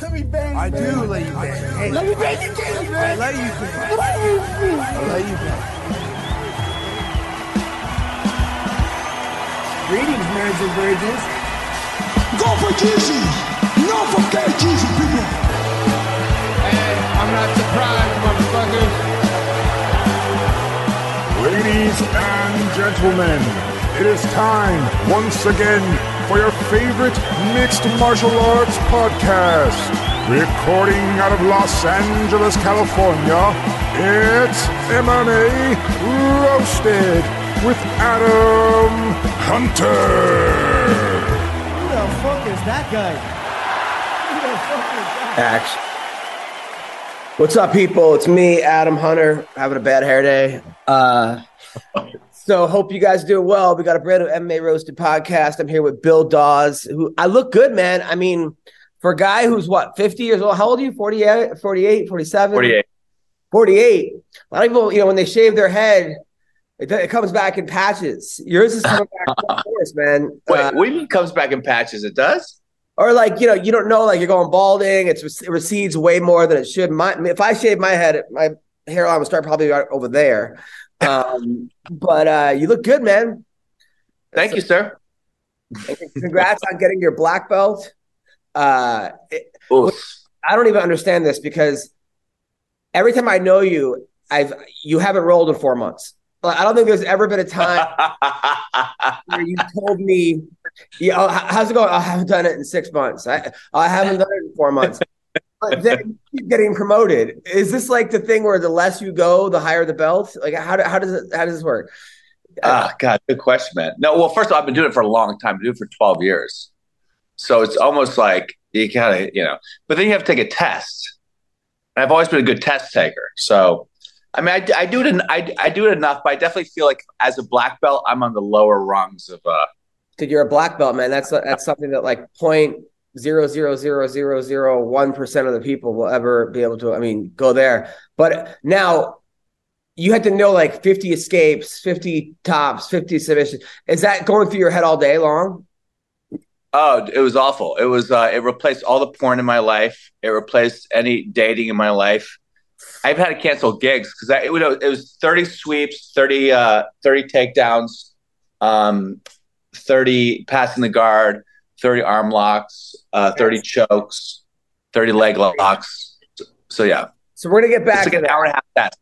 Let me bang. I do let you bang. Hey, let me bang you, Katie, man. I let you bang. I let you bang. Greetings, marrieds and virgins. Go for Jesus. No for gay Jeezy, people. Hey, I'm not surprised, motherfuckers. Ladies and gentlemen, it is time once again for your favorite mixed martial arts podcast. Recording out of Los Angeles, California, it's MMA Roasted with Adam Hunter. Who the fuck is that guy? Who the fuck is that? Action. What's up, people? It's me, Adam Hunter, having a bad hair day. Uh, so hope you guys doing well. We got a brand new MMA Roasted podcast. I'm here with Bill Dawes, who I look good, man. I mean, for a guy who's what, 50 years old, how old are you? 48, 48, 47? 48. 48. A lot of people, you know, when they shave their head, it, it comes back in patches. Yours is coming back full force, man. Wait, Uh, what do you mean comes back in patches? It does? or like you know you don't know like you're going balding it's it recedes way more than it should my if i shave my head my hairline will start probably right over there um but uh you look good man Thank you, sir. congrats on getting your black belt uh it- i don't even understand this because every time i know you i've you haven't rolled in four months Like, i don't think there's ever been a time where you told me, yeah, oh, how's it going? I haven't done it in six months. I, I haven't done it in four months. But then you keep getting promoted. Is this like the thing where the less you go, the higher the belt? Like how, do, how does it, how does this work? Ah, God, good question, man. No, well, first of all, I've been doing it for a long time. I've been doing it for 12 years. So it's almost like you kind of, you know, but then you have to take a test. And I've always been a good test taker. So, I mean, I, I do it, en- I, I do it enough, but I definitely feel like as a black belt, I'm on the lower rungs of, uh, Dude, you're a black belt, man. That's that's something that like point zero zero zero zero zero one percent of the people will ever be able to. I mean, go there. But now you had to know like 50 escapes, 50 tops, 50 submissions. Is that going through your head all day long? Oh, it was awful. It was uh it replaced all the porn in my life. It replaced any dating in my life. I've had to cancel gigs because it, it was 30 sweeps, 30 uh 30 takedowns, um 30 passing the guard, 30 arm locks, uh 30 chokes, 30 leg locks. So, so yeah. So we're gonna get back It's like an that. hour and a half test.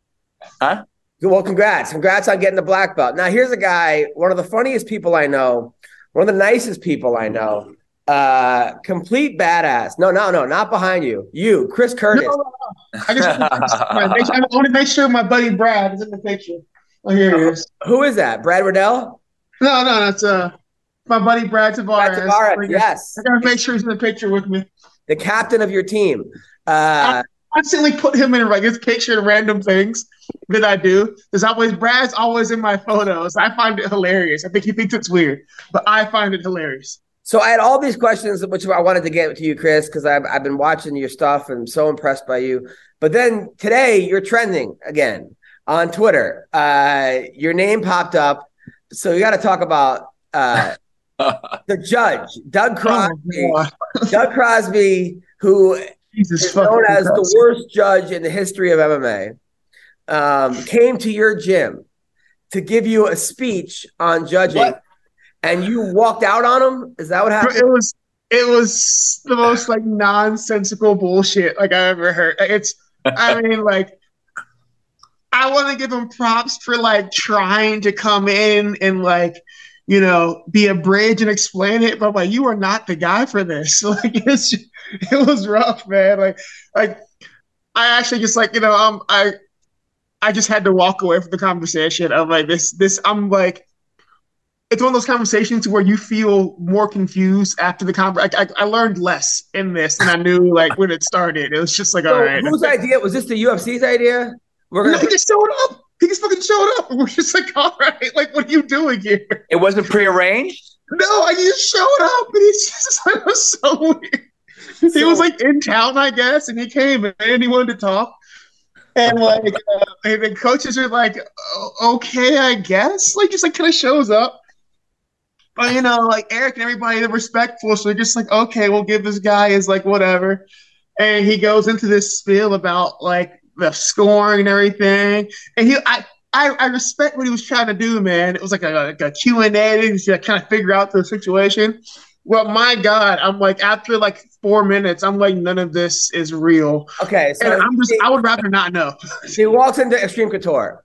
Huh? Well, congrats. Congrats on getting the black belt. Now, here's a guy, one of the funniest people I know, one of the nicest people I know. Uh, complete badass. No, no, no, not behind you. You, Chris Curtis. No, no, no. I just I want to make sure my buddy Brad is in the picture. Oh, here he is. Who is that? Brad Riddell? No, no, that's uh my buddy Brad Tavares. Brad Tavares, yes. I gotta make sure he's in the picture with me. The captain of your team. Uh, I Constantly put him in like his picture and random things that I do. There's always Brad's always in my photos. I find it hilarious. I think he thinks it's weird, but I find it hilarious. so I had all these questions, which I wanted to get to you, Chris, because I've, I've been watching your stuff and I'm so impressed by you. But then today you're trending again on Twitter. Uh, your name popped up. So you got to talk about uh, the judge, Doug Crosby. Oh, Doug Crosby, who Jesus is known as the worst judge in the history of MMA, um, came to your gym to give you a speech on judging, What? and you walked out on him. Is that what happened? It was it was the most like nonsensical bullshit like I ever heard. Like, It's I mean like I want to give him props for like trying to come in and like you know be a bridge and explain it, but like you are not the guy for this. Like it's it was rough, man. Like like I actually just like you know um I I just had to walk away from the conversation of like this this I'm like it's one of those conversations where you feel more confused after the conversation. I, I learned less in this than I knew like when it started. It was just like, all So right. whose idea was this? The UFC's idea? We're gonna. he just showed up. He just fucking showed up. We're just like, all right, like, what are you doing here? It wasn't prearranged? No, I just showed up, and he's just it was so weird. he was like in town, I guess, and he came and he wanted to talk. And like, uh, and the coaches are like, okay, I guess. Like, just like kind of shows up. But you know, like Eric and everybody, they're respectful, so they're just like, okay, we'll give this guy his like whatever. and he goes into this spiel about like the scoring and everything. And he, I, I, I respect what he was trying to do, man. It was like a, like a Q and A to kind of figure out the situation. Well, my God, I'm like after like four minutes, I'm like none of this is real. Okay, so and I'm just, I would rather not know. he walks into Extreme Couture.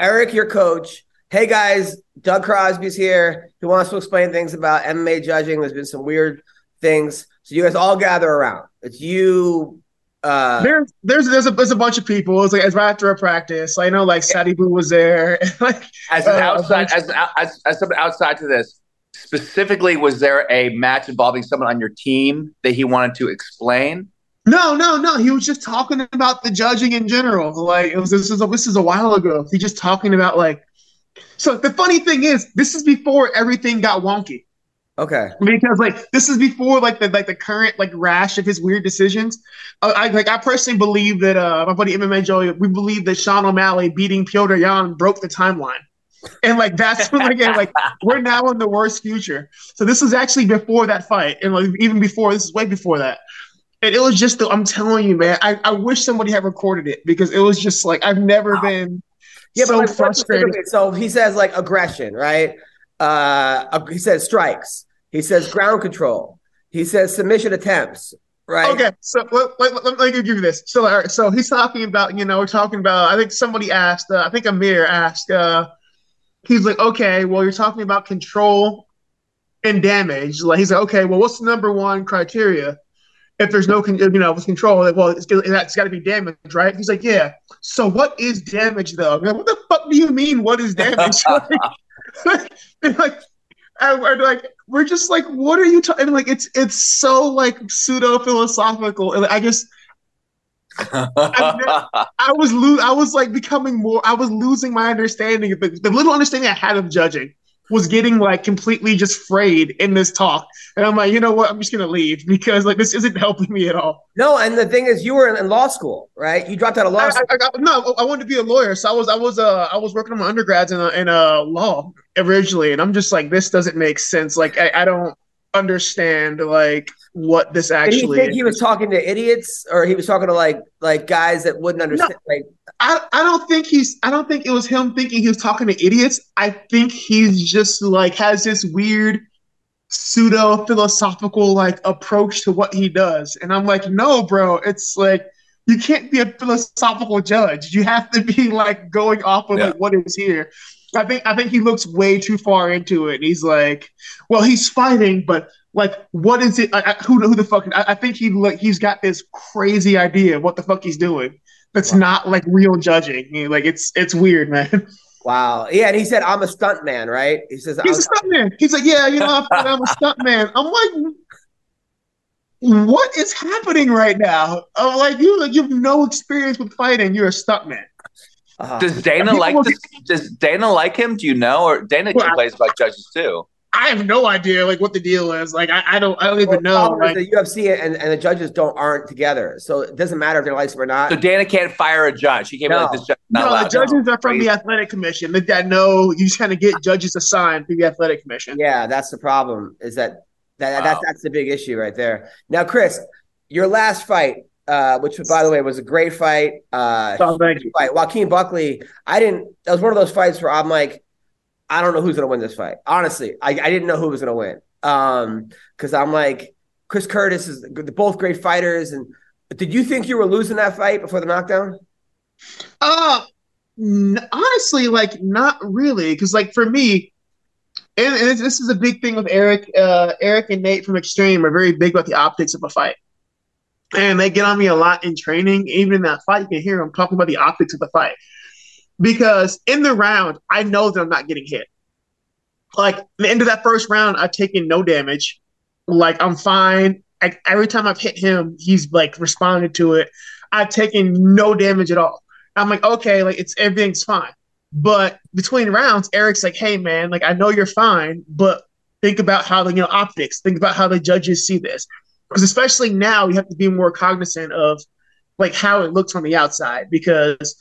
Eric, your coach. Hey guys, Doug Crosby's here. He wants to explain things about MMA judging. There's been some weird things. So you guys all gather around. It's you. Uh, there's there's there's a, there's a bunch of people. It's like it's right after a practice. I know like Sadie Boo was there. like as an uh, outside as, as as someone outside to this. Specifically, was there a match involving someone on your team that he wanted to explain? No, no, no. He was just talking about the judging in general. Like it was this is a, this is a while ago. He just talking about like. So the funny thing is, this is before everything got wonky. Okay. Because like this is before like the like the current like rash of his weird decisions. Uh, I like I personally believe that uh my buddy MMA Joey we believe that Sean O'Malley beating Petr Yan broke the timeline. And like that's when again like we're now in the worst future. So this was actually before that fight, and like even before this is way before that. And it was just the, I'm telling you, man. I, I wish somebody had recorded it because it was just like I've never wow. been yeah, so but like, frustrated. So he says like aggression, right? Uh, he says strikes. He says ground control. He says submission attempts. Right. Okay. So let, let, let, me give you this. So, all right, so he's talking about, you know, we're talking about, I think somebody asked, uh, I think Amir asked, uh, he's like, okay, well, you're talking about control and damage. Like, he's like, okay, well, what's the number one criteria? If there's no, you know, with control, like, well, it's, that's got to be damage, right? He's like, yeah. So what is damage, though? Like, what the fuck do you mean? What is damage? like, like, and we're like we're just like what are you talking like it's it's so like pseudo philosophical and i just I, I was lo- I was like becoming more I was losing my understanding of the, the little understanding I had of judging was getting like completely just frayed in this talk. And I'm like, you know what? I'm just gonna leave because like this isn't helping me at all. No, and the thing is, you were in, law school, right? You dropped out of law I, school. I, I, no, I wanted to be a lawyer, so I was I was uh I was working on my undergrads in a, in a law originally, and I'm just like, this doesn't make sense. Like I, I don't understand like what this actually. Did he think is. he was talking to idiots, or he was talking to like like guys that wouldn't understand? No, like, I I don't think he's. I don't think it was him thinking he was talking to idiots. I think he's just like has this weird pseudo philosophical like approach to what he does, and I'm like, no, bro, it's like. You can't be a philosophical judge. You have to be like going off of yeah. like what is here. I think I think he looks way too far into it. he's like, well, he's fighting, but like, what is it? I, I, who who the fuck? I, I, think he like he's got this crazy idea of what the fuck he's doing. That's wow. not like real judging. Like it's it's weird, man. Wow. Yeah, and he said, "I'm a stunt man," right? He says, "He's a stunt man." He's like, "Yeah, you know, I'm a stunt man." I'm like, what is happening right now? I'm like, you like you have no experience with fighting. You're a stunt man. Uh, does Dana like this? Does Dana like him? Do you know? Or Dana well, plays about judges too. I have no idea like what the deal is. Like I, I don't I don't even well, know. Like, the UFC and, and the judges don't aren't together, so it doesn't matter if they're licensed or not. So Dana can't fire a judge. He can't no. be like this judge. no, allowed. the judges are from the athletic commission. That, that know you just kind of get judges assigned through the athletic commission. Yeah, that's the problem. Is that that wow. that's that's the big issue right there. Now, Chris, your last fight uh, which by the way was a great fight. Uh, oh, thank you. Fight. Joaquin Buckley. I didn't. That was one of those fights where I'm like, I don't know who's gonna win this fight. Honestly, I, I didn't know who was gonna win. Um, because I'm like, Chris Curtis is both great fighters. And did you think you were losing that fight before the knockdown? Uh, n- honestly, like not really. Because like for me, and, and this is a big thing with Eric. Uh, Eric and Nate from Extreme are very big about the optics of a fight. And they get on me a lot in training. Even in that fight, you can hear them talking about the optics of the fight. Because in the round, I know that I'm not getting hit. Like the end of that first round, I've taken no damage. Like I'm fine. Every time I've hit him, he's like responded to it. I've taken no damage at all. I'm like, okay, like it's everything's fine. But between rounds, Eric's like, hey man, like I know you're fine, but think about how the you know optics, think about how the judges see this because especially now you have to be more cognizant of like how it looks on the outside because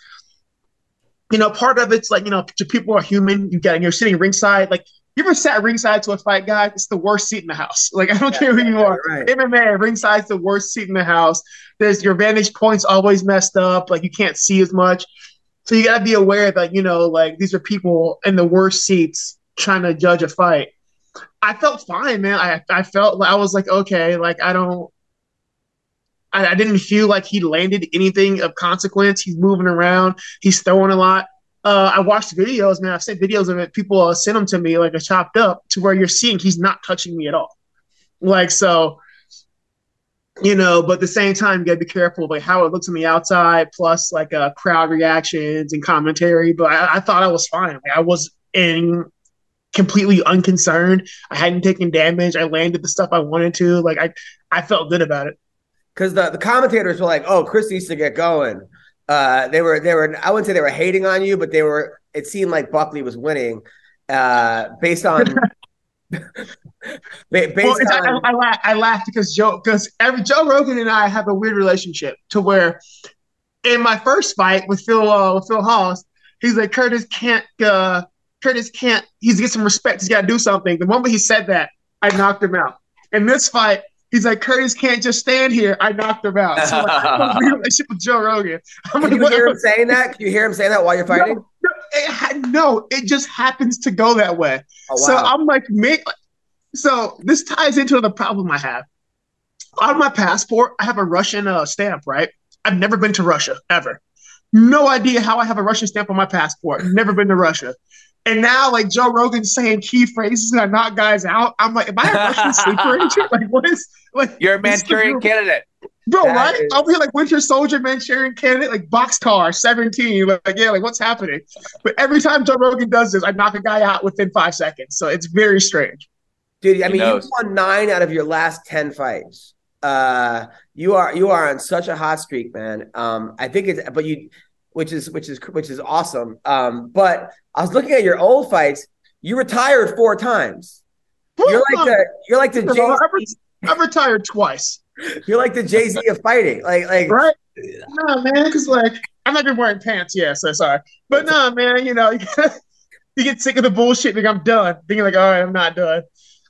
you know part of it's like you know people are human you got you're sitting ringside like you ever sat ringside to a fight, guy? It's the worst seat in the house. Like I don't care who you are. right. MMA ringside's the worst seat in the house. There's your vantage point's always messed up. Like you can't see as much. So you gotta be aware that you know, like these are people in the worst seats trying to judge a fight. I felt fine, man. I I felt I was like okay, like I don't. I, I didn't feel like he landed anything of consequence. He's moving around. He's throwing a lot. Uh, I watched videos, man. I've seen videos of it. People uh, send them to me like a chopped up to where you're seeing he's not touching me at all. Like so, you know. But at the same time, you gotta be careful of like how it looks on the outside, plus like uh, crowd reactions and commentary. But I, I thought I was fine. Like, I was in completely unconcerned. I hadn't taken damage. I landed the stuff I wanted to. Like I, I felt good about it. because the, the commentators were like, "Oh, Chris needs to get going." Uh, they were they were I wouldn't say they were hating on you, but they were. It seemed like Buckley was winning uh, based on based Well, I, on I, I, laugh, I laugh because Joe, because every Joe Rogan and I have a weird relationship to where, in my first fight with Phil uh, with Phil Hawes, he's like Curtis can't uh, Curtis can't he's to get some respect. He's got to do something. The moment he said that, I knocked him out. In this fight, he's like Curtis can't just stand here. I knocked him out. So like, I have a weird relationship with Joe Rogan. I'm Can like, you hear him saying that? Can you hear him saying that while you're fighting? No, no, it, ha- no, it just happens to go that way. Oh, So. I'm like, me. So this ties into the problem I have. On my passport, I have a Russian uh, stamp, right? I've never been to Russia ever. No idea how I have a Russian stamp on my passport. Never been to Russia. And now, like Joe Rogan's saying key phrases and I knock guys out. I'm like, am I a Russian sleeper agent? Like, what is like? You're a Manchurian real- candidate. Bro, That right? is- I'll be like Winter Soldier, Manchurian candidate, like Boxcar 17. Like, yeah, like what's happening? But every time Joe Rogan does this, I knock a guy out within five seconds. So it's very strange. Dude, I He mean, you knows. won nine out of your last ten fights. Uh, you are you are on such a hot streak, man. Um, I think it's but you, which is which is which is awesome. Um, but I was looking at your old fights. You retired four times. You're like the you're like the I've, Jay I've retired twice, you're like the Jay Z of fighting. Like like right? Nah, man, because like I'm not even wearing pants. Yeah, so sorry. But nah, man, you know, you, you get sick of the bullshit. Like I'm done. Thinking like, all right, I'm not done.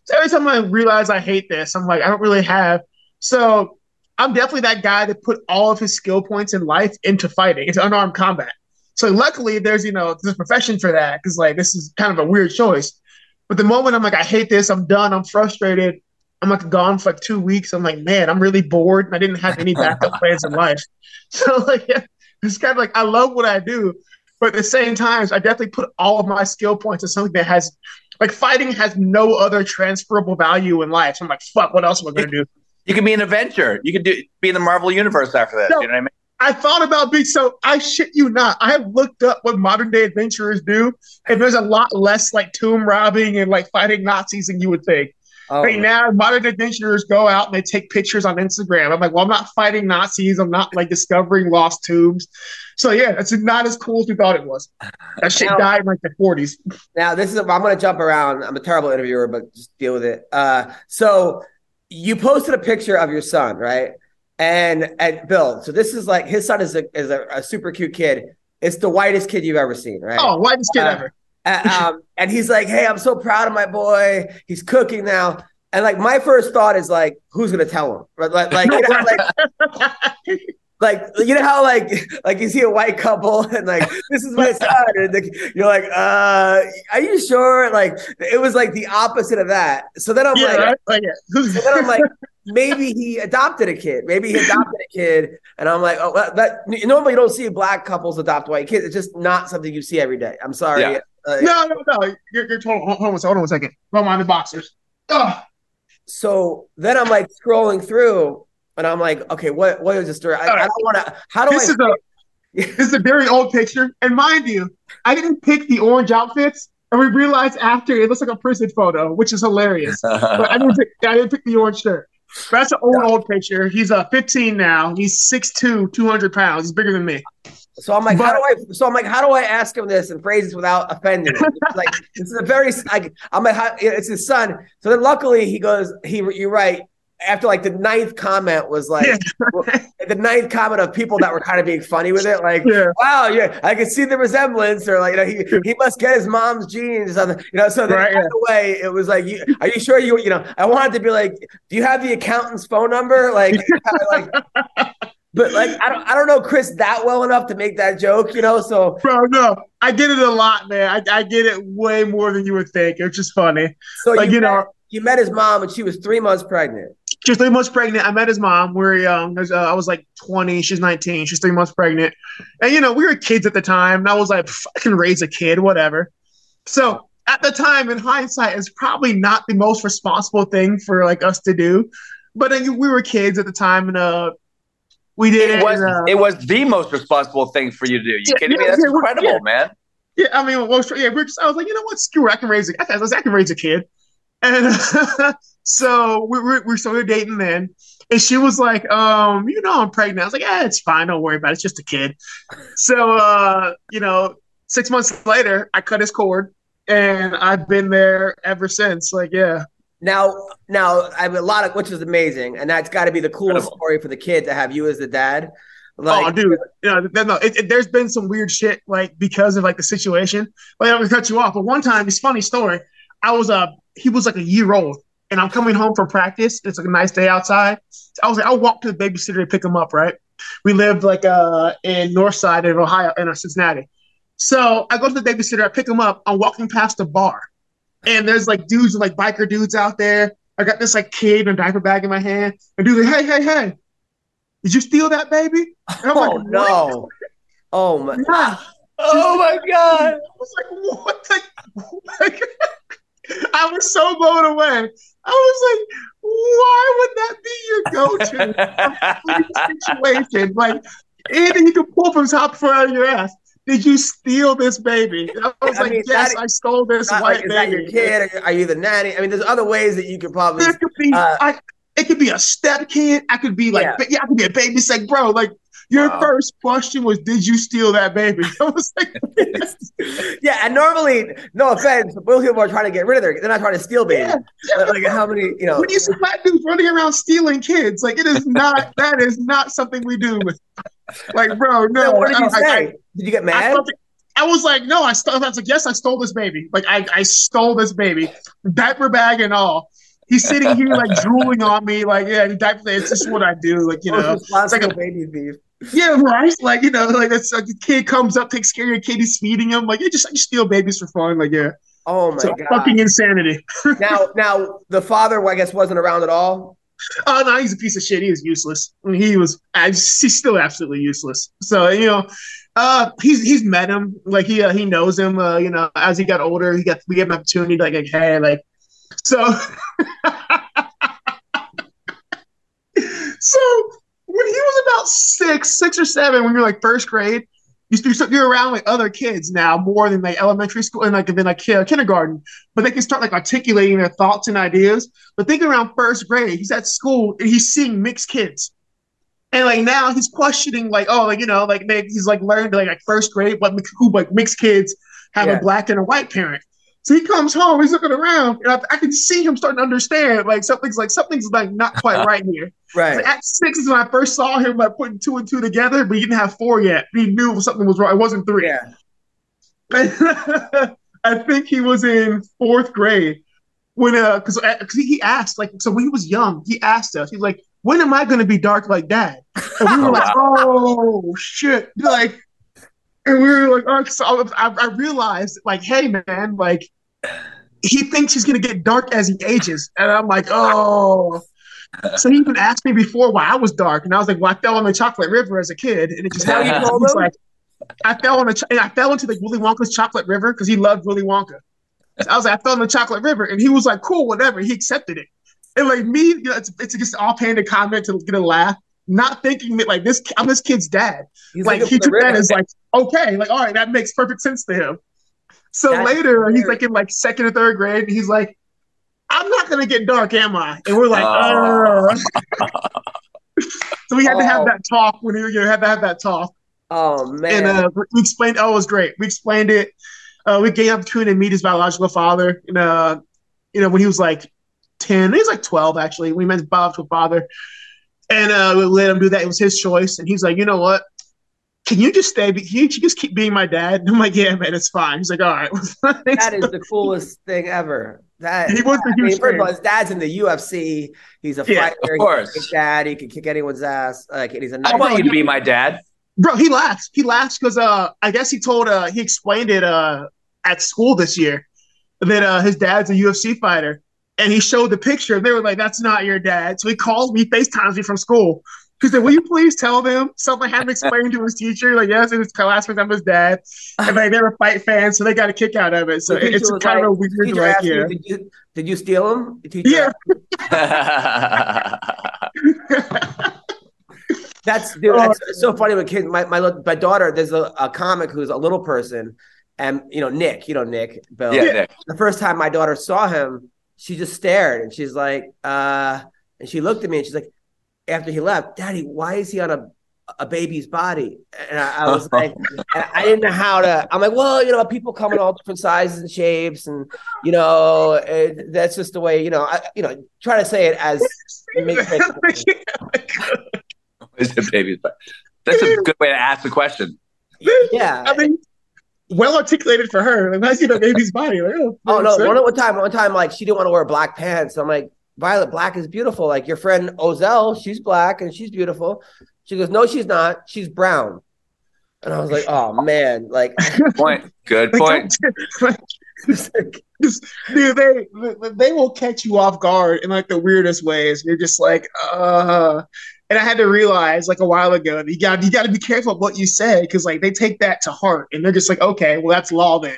So every time I realize I hate this, I'm like, I don't really have. So I'm definitely that guy that put all of his skill points in life into fighting, into unarmed combat. So luckily, there's you know there's a profession for that because like this is kind of a weird choice. But the moment I'm like, I hate this, I'm done, I'm frustrated. I'm like gone for like two weeks. I'm like, man, I'm really bored. and I didn't have any backup plans in life. So like, yeah, it's kind of like I love what I do, but at the same time, I definitely put all of my skill points in something that has, like, fighting has no other transferable value in life. So I'm like, fuck, what else am I gonna do? You can be an Avenger. You can do be in the Marvel universe after that. No. You know what I mean? I thought about being so. I shit you not. I have looked up what modern day adventurers do, and there's a lot less like tomb robbing and like fighting Nazis than you would think. oh, Right now, modern adventurers go out and they take pictures on Instagram. I'm like, well, I'm not fighting Nazis. I'm not like discovering lost tombs. So yeah, it's not as cool as we thought it was. That shit Now- died in like the 40s. Now this is I'm gonna jump around. I'm a terrible interviewer, but just deal with it. Uh, so you posted a picture of your son, right? And and Bill, so this is like his son is a is a, a super cute kid. It's the whitest kid you've ever seen, right? Oh, whitest kid Uh, ever. Uh, um, and he's like, "Hey, I'm so proud of my boy. He's cooking now." And like my first thought is like, "Who's gonna tell him?" Right? Like, like, you know, like like you know how like like you see a white couple and like this is my son and the, you're like uh are you sure like it was like the opposite of that so then i'm yeah, like right? Like, yeah. So then i'm like maybe he adopted a kid maybe he adopted a kid and i'm like oh that, that normally you don't see black couples adopt white kids it's just not something you see every day i'm sorry Yeah. Uh, no, no, no. You're, you're total. Hold on, hold on one second. Don't mind the boxers. Ugh. so then i'm like scrolling through and i'm like okay what what is the story i, I don't want to how do This i is a this is a very old picture. And mind you, I didn't pick the orange outfits. And we realized after it looks like a prison photo, which is hilarious. but I didn't pick, I didn't pick the orange shirt. But that's an old, old picture. He's uh, 15 now. He's 6'2", 200 pounds. He's bigger than me. So I'm like, how do I? So I'm like, how do I ask him this and phrase this without offending him? Like this is a very like I'm like, how, it's his son. So then luckily he goes, he you're right. After like the ninth comment was like Yeah. the ninth comment of people that were kind of being funny with it, like, Yeah. wow, yeah, I can see the resemblance, or like, you know, he, he must get his mom's genes, or something, you know. So then Right, yeah. away, it was like, you, are you sure you, you know, I wanted to be like, do you have the accountant's phone number, like, like, but like, I don't, I don't know Chris that well enough to make that joke, you know. So Bro, no, I get it a lot, man. I, I get it way more than you would think. It's just funny. So Like, you, you met, know- you met his mom and she was three months pregnant. She's three months pregnant. I met his mom. We were young. I was, uh, I was like 20. She's 19. She's three months pregnant. And, you know, we were kids at the time. And I was like, I can raise a kid, whatever. So at the time, in hindsight, it's probably not the most responsible thing for like us to do. But uh, we were kids at the time. And uh, we did it. It was and, uh, it was the most responsible thing for you to do. You Yeah, kidding me? That's yeah, incredible, yeah. man. Yeah, I mean, well, yeah, we're just, I was like, you know what, screw it, I can raise a, I can, I can raise a kid, and so we we we started dating then, and she was like, um, you know, I'm pregnant. I was like, yeah, it's fine, don't worry about it, it's just a kid. So, uh, you know, six months later, I cut his cord, and I've been there ever since. Like, yeah, Now, now I have a lot of which is amazing, and that's got to be the coolest Incredible. story for the kid to have you as the dad. Like, oh, dude, you know, no, no, it, it- there's been some weird shit like because of like the situation. Like, I'm gonna cut you off, but one time, this funny story. I was uh, he was like a year old, and I'm coming home from practice. It's like a nice day outside. I was like, I'll walk to the babysitter to pick him up. Right? We lived like uh in North Side of Ohio, in uh, Cincinnati. So I go to the babysitter. I pick him up. I'm walking past a bar, and there's like dudes like biker dudes out there. I got this like kid and a diaper bag in my hand, and dude's like, hey, hey, hey. Did you steal that baby? And I'm oh like, no, oh my, Yeah. Oh my god! I was like, what the? Like, I was so blown away. I was like, why would that be your go-to situation? Like, anything you can pull from top front out of your ass. Did you steal this baby? I was I like, mean, yes, that- I stole this Not white like, is that baby. your kid? Are you, are you the nanny? I mean, there's other ways that you could probably. There could be, Uh, I, it could be a step kid. I could be like, Yeah. yeah, I could be a baby. It's like, bro, like your Wow. first question was, did you steal that baby? I was like, yeah, and normally, no offense, but most people are trying to get rid of their. They're not trying to steal babies. yeah, But, like how many, you know? when you see black dudes running around stealing kids, like it is not that is not something we do. Like, bro, no. What did you I- I- say? I- did you get I, mad? I was like, no, I stole. I was like, yes, I stole this baby. Like, I, I stole this baby, diaper bag and all. He's sitting here like drooling on me, like, yeah, diaper. It's just what I do, like you know. It's like a- baby thief. Yeah, right. Like you know, like it's like a kid comes up, takes care of your kid, he's feeding him. Like, yeah, just I just steal babies for fun. Like, yeah, Oh my so god! fucking insanity. now, now the father, I guess, wasn't around at all. Oh no, he's a piece of shit. He was useless. I mean, he was. He's still absolutely useless. So you know, uh, he's he's met him. Like he uh, he knows him. Uh, you know, as he got older, he got we gave him an opportunity. Like, like hey, like so. so when he was about six, six or seven, when you're like first grade, you you're, you're around like other kids now more than like elementary school and like than like ki- kindergarten. But they can start like articulating their thoughts and ideas. But think around first grade, he's at school and he's seeing mixed kids. And like now he's questioning like, oh, like you know, like they, he's like learned like, like first grade what who like mixed kids have Yeah. a black and a white parent. So he comes home, he's looking around, and I, I can see him starting to understand like something's like something's like not quite right here. Right. At six is when I first saw him like putting two and two together, but he didn't have four yet. He knew something was wrong. It wasn't three. Yeah. I think he was in fourth grade when uh because he asked like so when he was young he asked us he's like when am I going to be dark like dad and we were like oh shit like and we were like oh so I, I realized like hey man like he thinks he's going to get dark as he ages and I'm like oh so he even asked me before why I was dark and I was like well I fell in the chocolate river as a kid and it just happened He's like I fell on and I fell into like Willy Wonka's chocolate river because he loved Willy Wonka. I was like, I fell in the chocolate river, and he was like, cool, whatever. He accepted it. And like me, you know, it's, it's just offhanded comment to get a laugh, not thinking that like this, I'm this kid's dad. He's like he took that as like, okay, like all right, that makes perfect sense to him. So That's later, he's like in like second or third grade, and he's like, I'm not gonna get dark, am I? And we're like, Oh. So we had to have Oh. that talk when we you know, had to have that talk. Oh man. And uh, we explained. Oh, it was great. We explained it. Uh, we gave opportunity to meet his biological father. And uh, you know, when he was like 10. He's like 12, actually. We met Bob's with father. And uh, we let him do that. It was his choice. And he's like, you know what? Can you just stay? Can you just keep being my dad? And I'm like, yeah, man, it's fine. He's like, all right. That is the coolest thing ever. That He was a I mean, huge first of all, his dad's in the UFC. He's a Yeah, fighter. of He can course. kick dad. He can kick anyone's ass. Like, and he's a I nice. want you to be my dad. Bro, he laughs. He laughs because uh, I guess he told uh, he explained it uh at school this year that uh his dad's a UFC fighter, and he showed the picture. And they were like, "That's not your dad." So he calls me, Facetimes me from school. He said, "Will you please tell them something I haven't explained to his teacher?" Like, yes, and his classmates, I'm his dad, and like they were fight fans, so they got a kick out of it. So The teacher it's was kind of a like- weird, teacher like, you, yeah. did you did you steal him? Yeah. That's dude. Oh. That's so funny with kids. My my my daughter. There's a, a comic who's a little person, and you know Nick. You know Nick. Bill. yeah, Nick. The first time my daughter saw him, she just stared and she's like, uh, and she looked at me and she's like, after he left, Daddy, why is he on a a baby's body? And I, I was like, I didn't know how to. I'm like, well, you know, people come in all different sizes and shapes, and you know, it, that's just the way. You know, I you know, try to say it as make- Is it baby's butt? That's a good way to ask the question. yeah. I mean, well articulated for her. Like, I see the baby's body. Like, oh, Oh no! so- One one time, one time, like she didn't want to wear black pants. I'm like, Violet, black is beautiful. Like your friend Ozell, she's black and she's beautiful. She goes, no, she's not. She's brown. And I was like, oh man, like, Good point. Good point. Like, dude, they they will catch you off guard in like the weirdest ways. You're just like, uh. And I had to realize like a while ago that you got you got to be careful of what you say because like they take that to heart and they're just like, okay, well that's law then.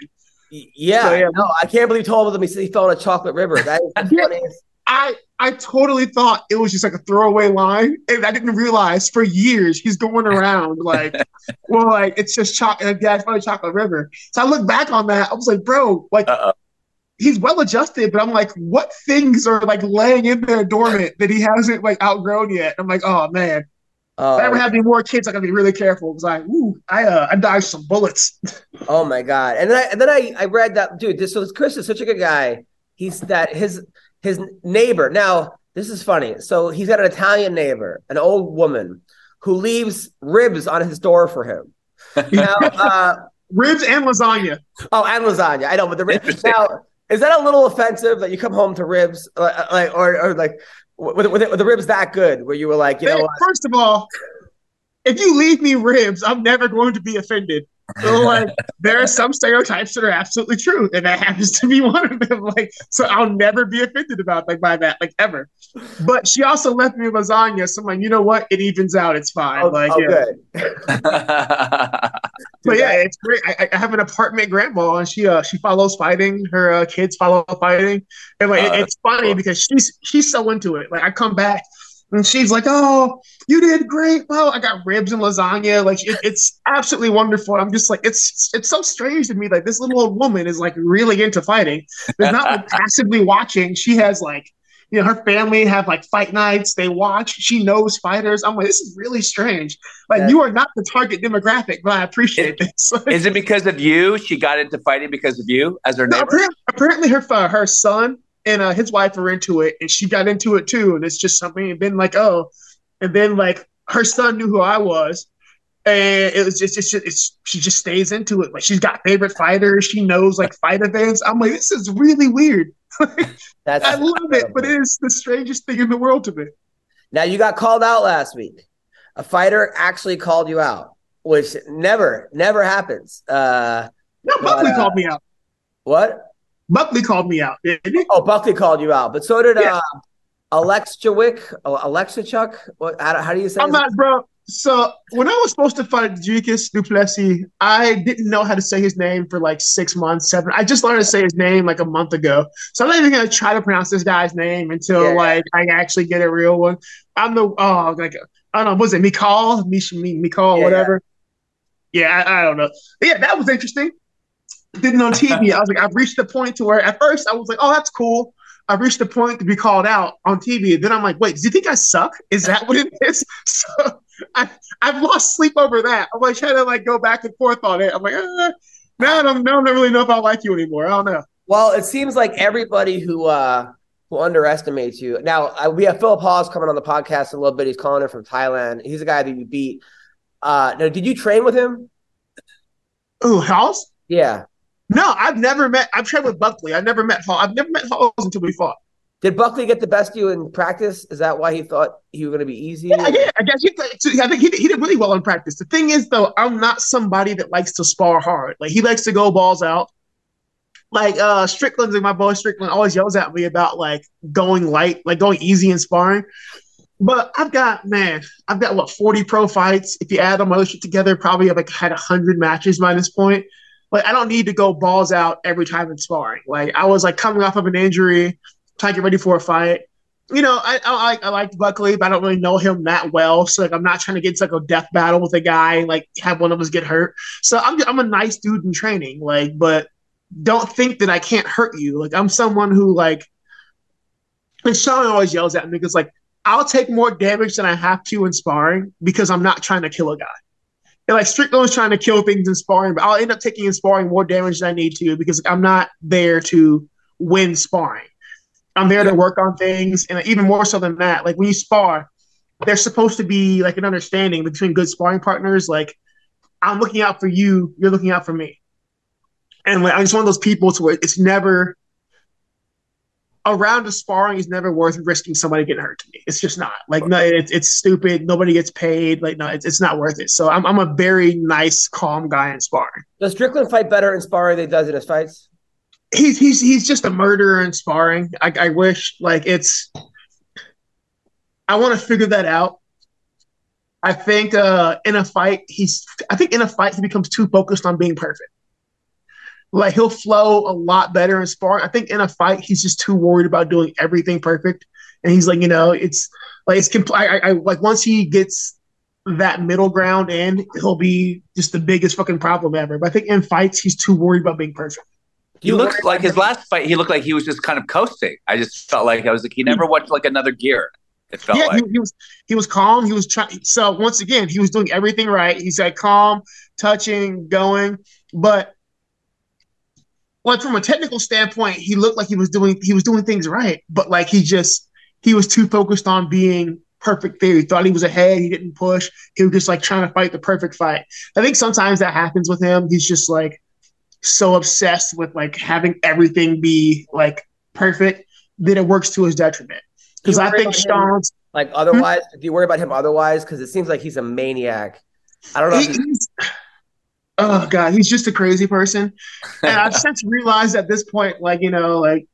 yeah, So, yeah. no, I can't believe he told him he said he fell in a chocolate river. That is the funniest. I I totally thought it was just like a throwaway line, and I didn't realize for years he's going around like, well, like it's just chocolate. Dad's probably chocolate river. So I look back on that, I was like, bro, like Uh-oh. He's well adjusted, but I'm like, what things are like laying in there dormant that he hasn't like outgrown yet? I'm like, oh man, if I ever Oh, have any more kids, I gotta be really careful because I, ooh, I uh, I dodged some bullets. oh my god! And then I, and then I, I read that dude. This so Chris is such a good guy. He's that his his neighbor. Now this is funny. So he's got an Italian neighbor, an old woman, who leaves ribs on his door for him. Now, uh, Ribs and lasagna. Oh, and lasagna. I know, but the ribs. Now, is that a little offensive that you come home to ribs, uh, like, or, or like, with, with, with the ribs that good, where you were like, you know, what? First of all, if you leave me ribs, I'm never going to be offended. So, like, there are some stereotypes that are absolutely true, and that happens to be one of them. Like, so I'll never be offended about like by that, like ever. But she also left me lasagna, so I'm like, you know what? It evens out. It's fine. oh, like, oh, yeah. But yeah, it's great. I, I have an apartment grandma, and she uh she follows fighting. Her uh, kids follow fighting, and like it- Uh, it's funny cool. because she's she's so into it. Like I come back, and she's like, "Oh, you did great. Well, I got ribs and lasagna. Like it, it's absolutely wonderful." I'm just like, it's it's so strange to me. Like this little old woman is like really into fighting. There's not like passively watching. She has like. You know, her family have like fight nights. They watch. She knows fighters. I'm like, this is really strange. Like, Yeah. you are not the target demographic, but I appreciate this. Is it because of you? She got into fighting because of you as her No, apparently, apparently her uh, her son and uh, his wife are into it, and she got into it too. And it's just something. And then like, oh, and then like her son knew who I was, and it was just it's just it's, she just stays into it. Like she's got favorite fighters. She knows like fight events. I'm like, this is really weird. That's I love it, but it is the strangest thing in the world to me. now you got called out last week. A fighter actually called you out, which never, never happens. Uh, No, But, Buckley uh, called me out. what? Buckley called me out. Oh, Buckley called you out, but so did Yeah. uh, Alexa Wick, Alexa Chuck. What? How, how do you say? I'm not, bro. So when I was supposed to fight Dricus du Plessis, I didn't know how to say his name for like six months, seven. I just learned to say his name like a month ago. So I'm not even gonna try to pronounce this guy's name until Yeah. like I actually get a real one. I'm the oh like I don't know, was it Mikal? Mish Mi- Mikal, Yeah, whatever. Yeah, I, I don't know. But yeah, that was interesting. Didn't on TV. I was like, I've reached the point to where at first I was like, oh, that's cool. I've reached the point to be called out on TV. And Then I'm like, wait, do you think I suck? Is that what it is? So I, I've lost sleep over that. I'm like trying to like go back and forth on it. I'm like, uh, now I don't, now I don't really know if I like you anymore. I don't know. Well, it seems like everybody who uh who underestimates you. Now I, we have Philip Hawes coming on the podcast in a little bit. He's calling in from Thailand. He's a guy that you beat. Uh, now, did you train with him? Ooh, House? Yeah. No, I've never met. I've trained with Buckley. I've never met Hall. I've never met Hawes until we fought. Did Buckley get the best of you in practice? Is that why he thought you were going to be easy? Yeah, yeah. I guess he, I think he, he did really well in practice. The thing is, though, I'm not somebody that likes to spar hard. Like he likes to go balls out. Like uh Strickland's like my boy Strickland always yells at me about like going light, like going easy in sparring. But I've got man, I've got what 40 pro fights. If you add all my other shit together, probably I've like had hundred matches by this point. Like I don't need to go balls out every time in sparring. Like I was like coming off of an injury trying to get ready for a fight. You know, I I like I Buckley, but I don't really know him that well. So like I'm not trying to get into like a death battle with a guy and like have one of us get hurt. So I'm I'm a nice dude in training, like, but don't think that I can't hurt you. Like I'm someone who like and Sean always yells at me because like I'll take more damage than I have to in sparring because I'm not trying to kill a guy. And like Strickland's trying to kill things in sparring, but I'll end up taking in sparring more damage than I need to because I'm not there to win sparring. I'm there to work on things, and even more so than that, like when you spar, there's supposed to be like an understanding between good sparring partners. Like I'm looking out for you, you're looking out for me, and like, I'm just one of those people to where it's never a round of sparring is never worth risking somebody getting hurt to me. It's just not like no, it's it's stupid. Nobody gets paid. Like no, it's, it's not worth it. So I'm I'm a very nice, calm guy in sparring. Does Strickland fight better in sparring than he does in his fights? he's he's he's just a murderer in sparring. I, I wish like it's. I want to figure that out. I think uh, in a fight, he's. I think in a fight he becomes too focused on being perfect. Like he'll flow a lot better in sparring. I think in a fight he's just too worried about doing everything perfect, and he's like, you know, it's like it's compl- I, I like once he gets that middle ground in, he'll be just the biggest fucking problem ever. But I think in fights he's too worried about being perfect. He looks like his last fight. He looked like he was just kind of coasting. I just felt like I was like he never mm-hmm. went to like another gear. It felt yeah, like he, he was he was calm. He was trying. So once again, he was doing everything right. He's like calm, touching, going. But like from a technical standpoint, he looked like he was doing he was doing things right. But like he just he was too focused on being perfect there. He thought he was ahead. He didn't push. He was just like trying to fight the perfect fight. I think sometimes that happens with him. He's just like so obsessed with like having everything be like perfect that it works to his detriment. Because I think Sean's like otherwise. Hmm? Do you worry about him otherwise? Because it seems like he's a maniac. I don't know. He, oh god, he's just a crazy person. And I've since realized at this point, like you know, like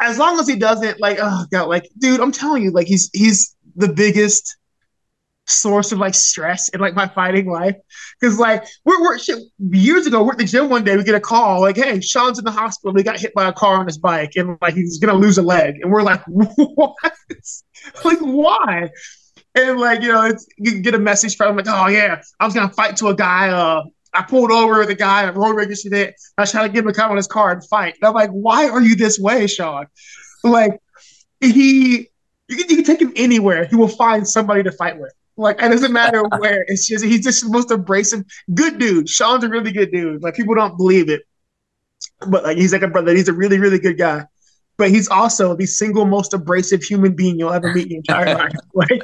as long as he doesn't like, oh god, like dude, I'm telling you, like he's he's the biggest source of like stress in like my fighting life. Cause like we're, we're shit, years ago, we're at the gym one day, we get a call like, hey, Sean's in the hospital. He got hit by a car on his bike and like he's gonna lose a leg. And we're like, what? like, why? And like, you know, it's, you get a message from like, oh yeah, I was gonna fight to a guy. Uh, I pulled over the guy and road rage it. I was trying to give him a cut on his car and fight. And I'm like, why are you this way, Sean? Like, he, you can, you can take him anywhere. He will find somebody to fight with. Like, it doesn't matter where. It's just he's just the most abrasive, good dude. Sean's a really good dude. Like people don't believe it, but like he's like a brother. He's a really, really good guy. But he's also the single most abrasive human being you'll ever meet in your entire life. Like,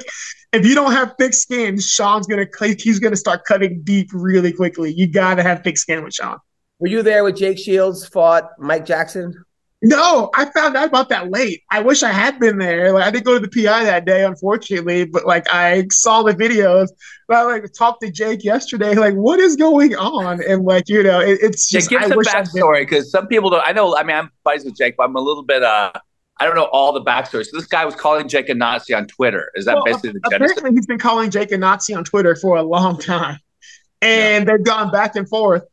if you don't have thick skin, Sean's gonna he's gonna start cutting deep really quickly. You gotta have thick skin with Sean. Were you there with Jake Shields fought Mike Jackson? No, I found out about that late. I wish I had been there. Like I didn't go to the PI that day, unfortunately, but like I saw the videos. But I like talked to Jake yesterday, like what is going on? And like you know, it, it's just yeah, give some backstory because some people don't. I know. I mean, I'm buddies with Jake, but I'm a little bit. uh I don't know all the backstory. So this guy was calling Jake a Nazi on Twitter. Is that well, basically the genesis? Apparently, he's been calling Jake a Nazi on Twitter for a long time, and yeah. they've gone back and forth.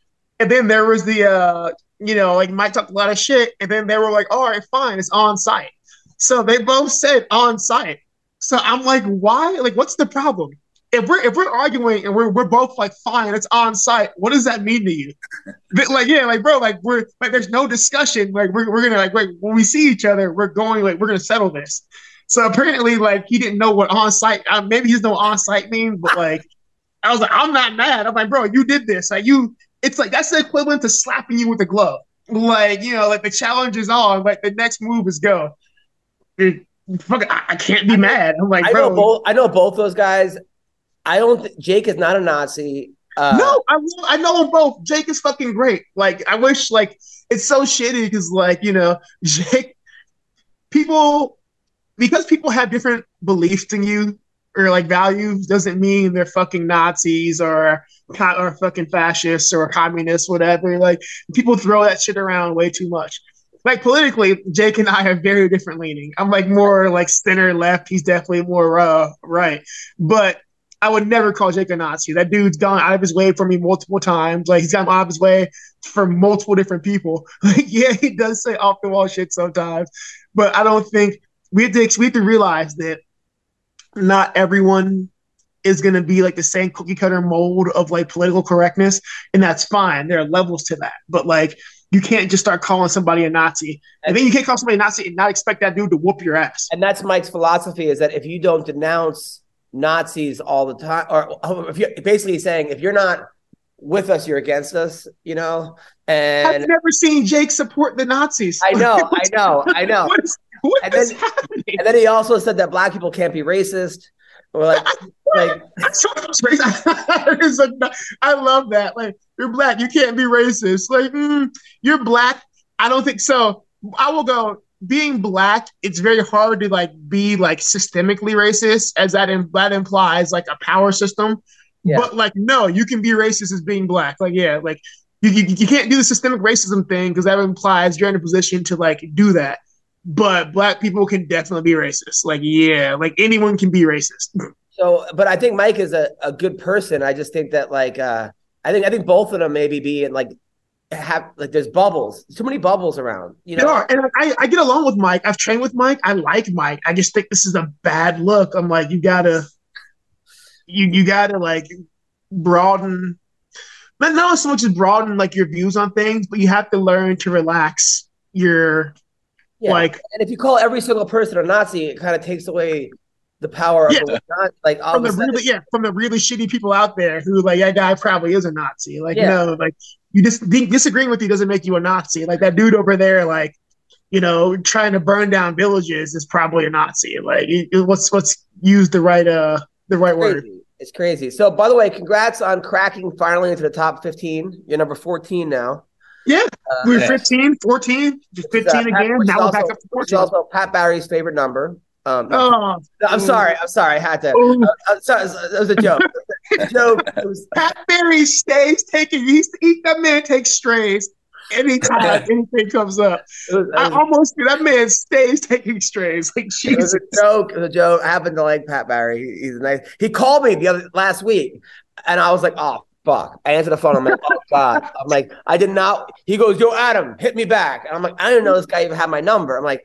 And then there was the uh, you know, like Mike talked a lot of shit, and then they were like, all right, fine, it's on sight. So they both said on sight. So I'm like, why? Like, what's the problem? If we're if we're arguing and we're we're both like, fine, it's on sight. What does that mean to you? Like, yeah, like, bro, like we're like, there's no discussion. Like, we're we're gonna like, wait, when we see each other, we're going like, we're gonna settle this. So apparently, like, he didn't know what on sight. Uh, maybe he's no on sight mean, but like, I was like, I'm not mad. I'm like, bro, you did this. Like, you it's like that's the equivalent to slapping you with a glove. Like, you know, like the challenge is on, like the next move is go. Fuck, I, I can't be mad. I'm like, I bro. know both. I know both those guys. I don't. Th- Jake is not a Nazi. Uh, no, I, I know them both. Jake is fucking great. Like, I wish, like, it's so shitty because, like, you know, Jake, people, because people have different beliefs than you or like values, doesn't mean they're fucking Nazis or or fucking fascists or communists, whatever. Like, people throw that shit around way too much. Like politically, Jake and I are very different leaning. I'm like more like center left. He's definitely more uh, right. But I would never call Jake a Nazi. That dude's gone out of his way for me multiple times. Like he's gone out of his way for multiple different people. Like yeah, he does say off the wall shit sometimes, but I don't think we have to we have to realize that not everyone is going to be like the same cookie cutter mold of like political correctness, and that's fine. There are levels to that, but like you can't just start calling somebody a Nazi, and then you can't call somebody a Nazi and not expect that dude to whoop your ass. And that's Mike's philosophy: is that if you don't denounce Nazis all the time, or oh, if you're basically saying if you're not with us, you're against us, you know. And I've never seen Jake support the Nazis. I know, I know, I know. What is, what and, then, happening? and then he also said that black people can't be racist. Or like, like like, I love that. Like, you're black, you can't be racist. Like, mm, you're black. I don't think so. I will go. Being black, it's very hard to like be like systemically racist, as that that implies like a power system. Yeah. But like, no, you can be racist as being black. Like, yeah, like you, you, you can't do the systemic racism thing because that implies you're in a position to like do that. But black people can definitely be racist. Like, yeah, like anyone can be racist. so, but I think Mike is a, a good person. I just think that like, uh, I think I think both of them maybe be in like have like there's bubbles, too many bubbles around. You There know, are, and I, I get along with Mike. I've trained with Mike. I like Mike. I just think this is a bad look. I'm like, you gotta, you you gotta like broaden, not not so much as broaden like your views on things, but you have to learn to relax your Yeah. like and if you call every single person a Nazi, it kind of takes away the power of the not like all from the really yeah from the really shitty people out there who like that guy probably is a Nazi. Like Yeah. no, like you just dis- disagreeing with you doesn't make you a Nazi. Like that dude over there, like you know, trying to burn down villages is probably a Nazi. Like it, it- let's let's use the right uh the right word. crazy. It's crazy. So, by the way, congrats on cracking finally into the top 15. You're number 14 now. Yeah, Uh, we were yeah. 15, 14, just which is, uh, 15 Pat- again. which Now we're also- back up to 14. also Pat Barry's favorite number. Um, Oh, I'm sorry. I'm sorry. I had to. oh, I'm sorry. It was a joke. It was a joke. Was, Pat Barry stays taking. He's he, that man takes strays anytime anything comes up. was, it I was- almost that man stays taking strays. Like It was Jesus. a joke. It was a joke. I happen to like Pat Barry. He- He's nice. He called me the other last week, and I was like, "Oh fuck!" I answered the phone. I'm like, "Oh god!" I'm like, "I did not." He goes, "Yo, Adam, hit me back," and I'm like, "I didn't know this guy even had my number." I'm like,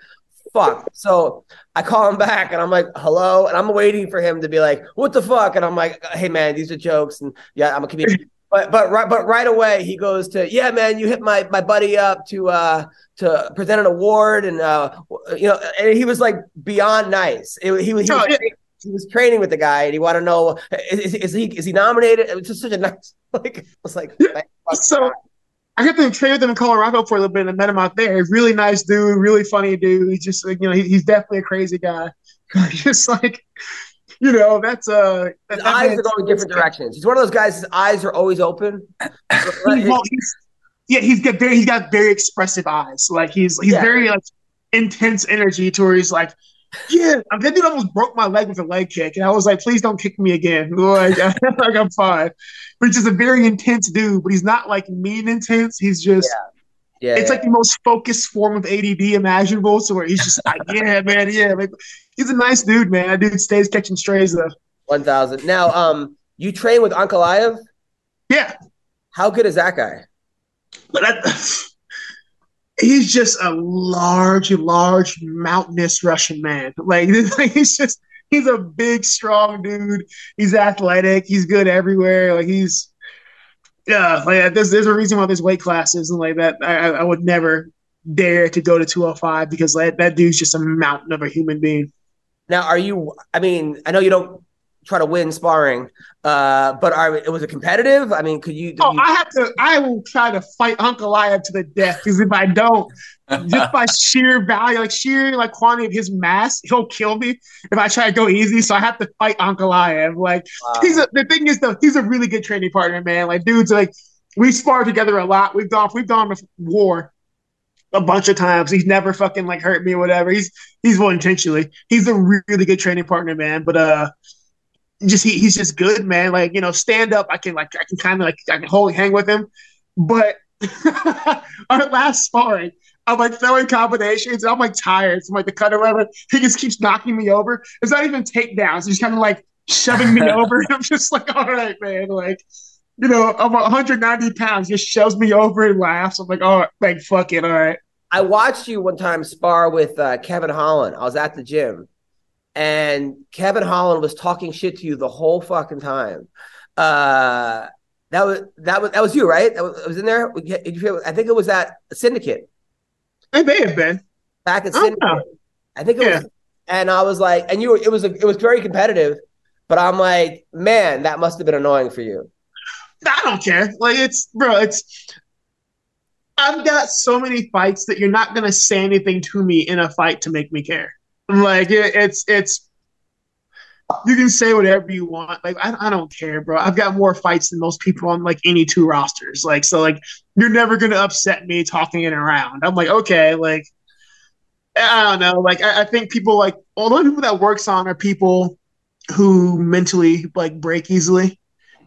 "Fuck!" So I call him back, and I'm like, "Hello," and I'm waiting for him to be like, "What the fuck?" And I'm like, "Hey man, these are jokes," and yeah, I'm a comedian. But but right but right away he goes to yeah man you hit my my buddy up to uh to present an award and uh you know and he was like beyond nice It- he, was he, Oh, was yeah. He was training with the guy and he wanted to know is, is he is he nominated it was just such a nice like I was like Yeah. So I got to train with him in Colorado for a little bit and met him out there. Really nice dude, really funny dude. He's just like, you know, he, he's definitely a crazy guy. just like, you know, that's uh that, his that eyes are going different directions he's one of those guys his eyes are always open Well, he's, yeah, he's got very he's got very expressive eyes. Like he's he's Yeah. very like intense energy to where he's like, yeah, that dude almost broke my leg with a leg kick, and I was like, please don't kick me again. Like, like I'm fine. But he's just a very intense dude, but he's not like mean intense. He's just yeah it's yeah. like the most focused form of ADD imaginable. So where he's just like, yeah, man, yeah, like he's a nice dude, man. That dude stays catching strays though. 1000 now um you train with Ankalaev Yeah, how good is that guy but that, he's just a large, large, mountainous Russian man. Like he's just he's a big, strong dude. He's athletic. He's good everywhere. Like he's yeah. Like there's there's a reason why there's weight classes and like that. I, I would never dare to go to 205 because like, that dude's just a mountain of a human being. Now, are you? I mean, I know you don't try to win sparring. Uh, but are it was a competitive? I mean, could you? Oh, you I have to. I will try to fight Ankalaev to the death because if I don't, just by sheer value, like sheer like quantity of his mass, he'll kill me if I try to go easy. So I have to fight Ankalaev. Like Wow. he's a, the thing is though, he's a really good training partner, man. Like dudes, like we spar together a lot. We've gone, we've gone to war a bunch of times. He's never fucking like hurt me or whatever. He's he's well intentionally. He's a really good training partner, man. But uh, just he, he's just good, man. Like you know, stand up. I can like I can kind of like I can hold hang with him. But our last sparring, I'm like throwing combinations. And I'm like tired. So I'm like the cut or whatever. He just keeps knocking me over. It's not even takedowns. He's kind of like shoving me over. I'm just like, all right, man. Like, you know, I'm 190 pounds. Just shoves me over and laughs. I'm like, oh, like fuck it, all right. I watched you one time spar with uh, Kevin Holland. I was at the gym, and Kevin Holland was talking shit to you the whole fucking time. Uh, that was that was that was you, right? That was, was in there. Did you feel- I think it was that Syndicate It may have been. back at Syndicate. wow. I think it Yeah. was, and I was like, and you were, it was a, it was very competitive, but I'm like, man, that must have been annoying for you. I don't care. Like it's bro, it's I've got so many fights that you're not gonna say anything to me in a fight to make me care. Like it, it's it's you can say whatever you want. Like I, I don't care, bro. I've got more fights than most people on like any two rosters. Like so, like you're never gonna upset me talking it around. I'm like okay, like I don't know. Like I, I think people like all the only people that works on are people who mentally like break easily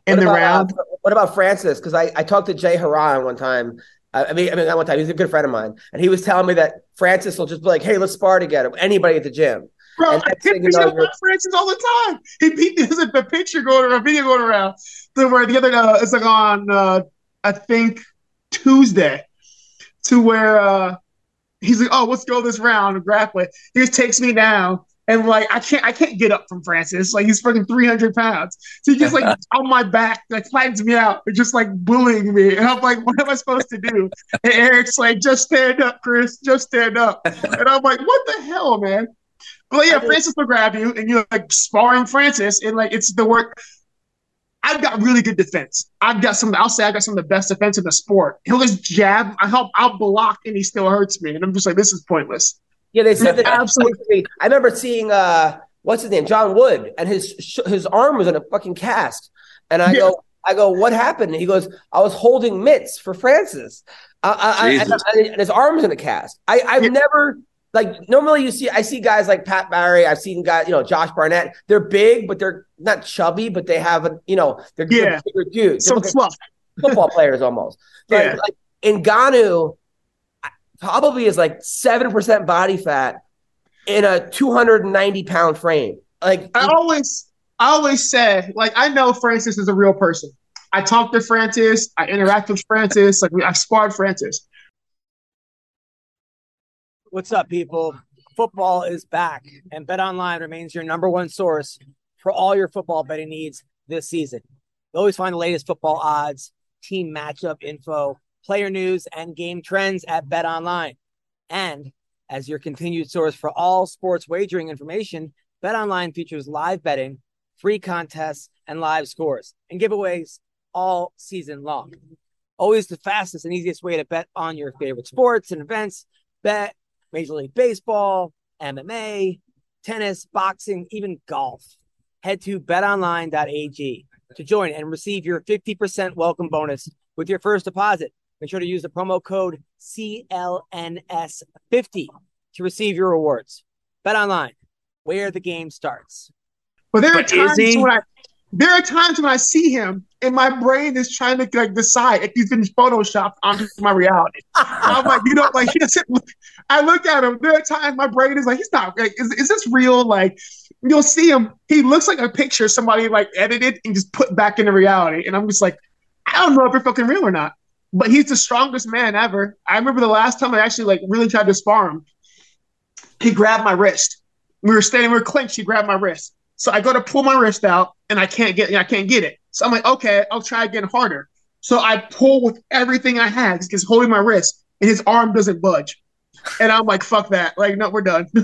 in What the about, round. uh, what about Francis? Because I, I talked to Jay Haran one time. I mean, I mean, one time. He's a good friend of mine, and he was telling me that Francis will just be like, "Hey, let's spar together." Anybody at the gym. Bro, And I get you know, Francis all the time. He, he there's a, a picture going around, a video going around. So where the other uh, it's like on uh, I think Tuesday, to where uh, he's like, "Oh, let's go this round of grappling." He just takes me down, and like I can't I can't get up from Francis. Like he's fucking three hundred pounds, so he just like on my back, like flattens me out, and just like bullying me. And I'm like, "What am I supposed to do?" And Eric's like, "Just stand up, Chris. Just stand up." And I'm like, "What the hell, man?" Well, yeah, Francis will grab you, and you're like sparring Francis, and like it's the work. I've got really good defense. I've got some. I'll say I've got some of the best defense in the sport. He'll just jab. I help. I'll block, and he still hurts me, and I'm just like, this is pointless. Yeah, they said that Absolutely. I remember seeing uh, what's his name, John Wood, and his sh- his arm was in a fucking cast, and I Yeah. go, I go, what happened? And he goes, I was holding mitts for Francis, I, I, I, and, and his arm's in a cast. I, I've Yeah. never. Like normally, you see, I see guys like Pat Barry. I've seen guys, you know, Josh Barnett. They're big, but they're not chubby, but they have a, you know, they're, they're Yeah. bigger dudes. Some fluff. football players almost. But Yeah. like Ngannou probably is like seven percent body fat in a two hundred and ninety pound frame. Like I always, I always said, like, I know Francis is a real person. I talk to Francis. I interact with Francis. Like, I've sparred Francis. What's up, people? Football is back, and Bet Online remains your number one source for all your football betting needs this season. You always find the latest football odds, team matchup info, player news, and game trends at BetOnline. And as your continued source for all sports wagering information, BetOnline features live betting, free contests, and live scores and giveaways all season long. Always the fastest and easiest way to bet on your favorite sports and events. Bet Major League Baseball, MMA, tennis, boxing, even golf. Head to betonline.ag to join and receive your 50% welcome bonus with your first deposit. Make sure to use the promo code CLNS50 to receive your rewards. Bet online, where the game starts. But there are But is times he? when I there are times when I see him and my brain is trying to like decide if he's been photoshopped onto my reality. I'm like, you know, like he doesn't look. I look at him. There are times my brain is like, he's not. Like, is, is this real? Like, you'll see him. He looks like a picture somebody like edited and just put back into reality. And I'm just like, I don't know if it's fucking real or not. But he's the strongest man ever. I remember the last time I actually like really tried to spar him. He grabbed my wrist. We were standing, we were clenched. He grabbed my wrist. So I go to pull my wrist out and I can't get I can't get it. So I'm like, okay, I'll try again harder. So I pull with everything I had because holding my wrist and his arm doesn't budge. And I'm like, fuck that. Like, no, we're done.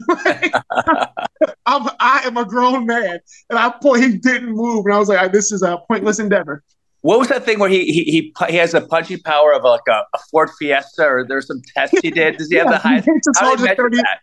I'm, I am a grown man, and I point. He didn't move, and I was like, "This is a pointless endeavor." What was that thing where he he he, he has a punching power of like a, a Ford Fiesta, or there's some test he did? Does he have the highest? he hits as How hard do they 30 that?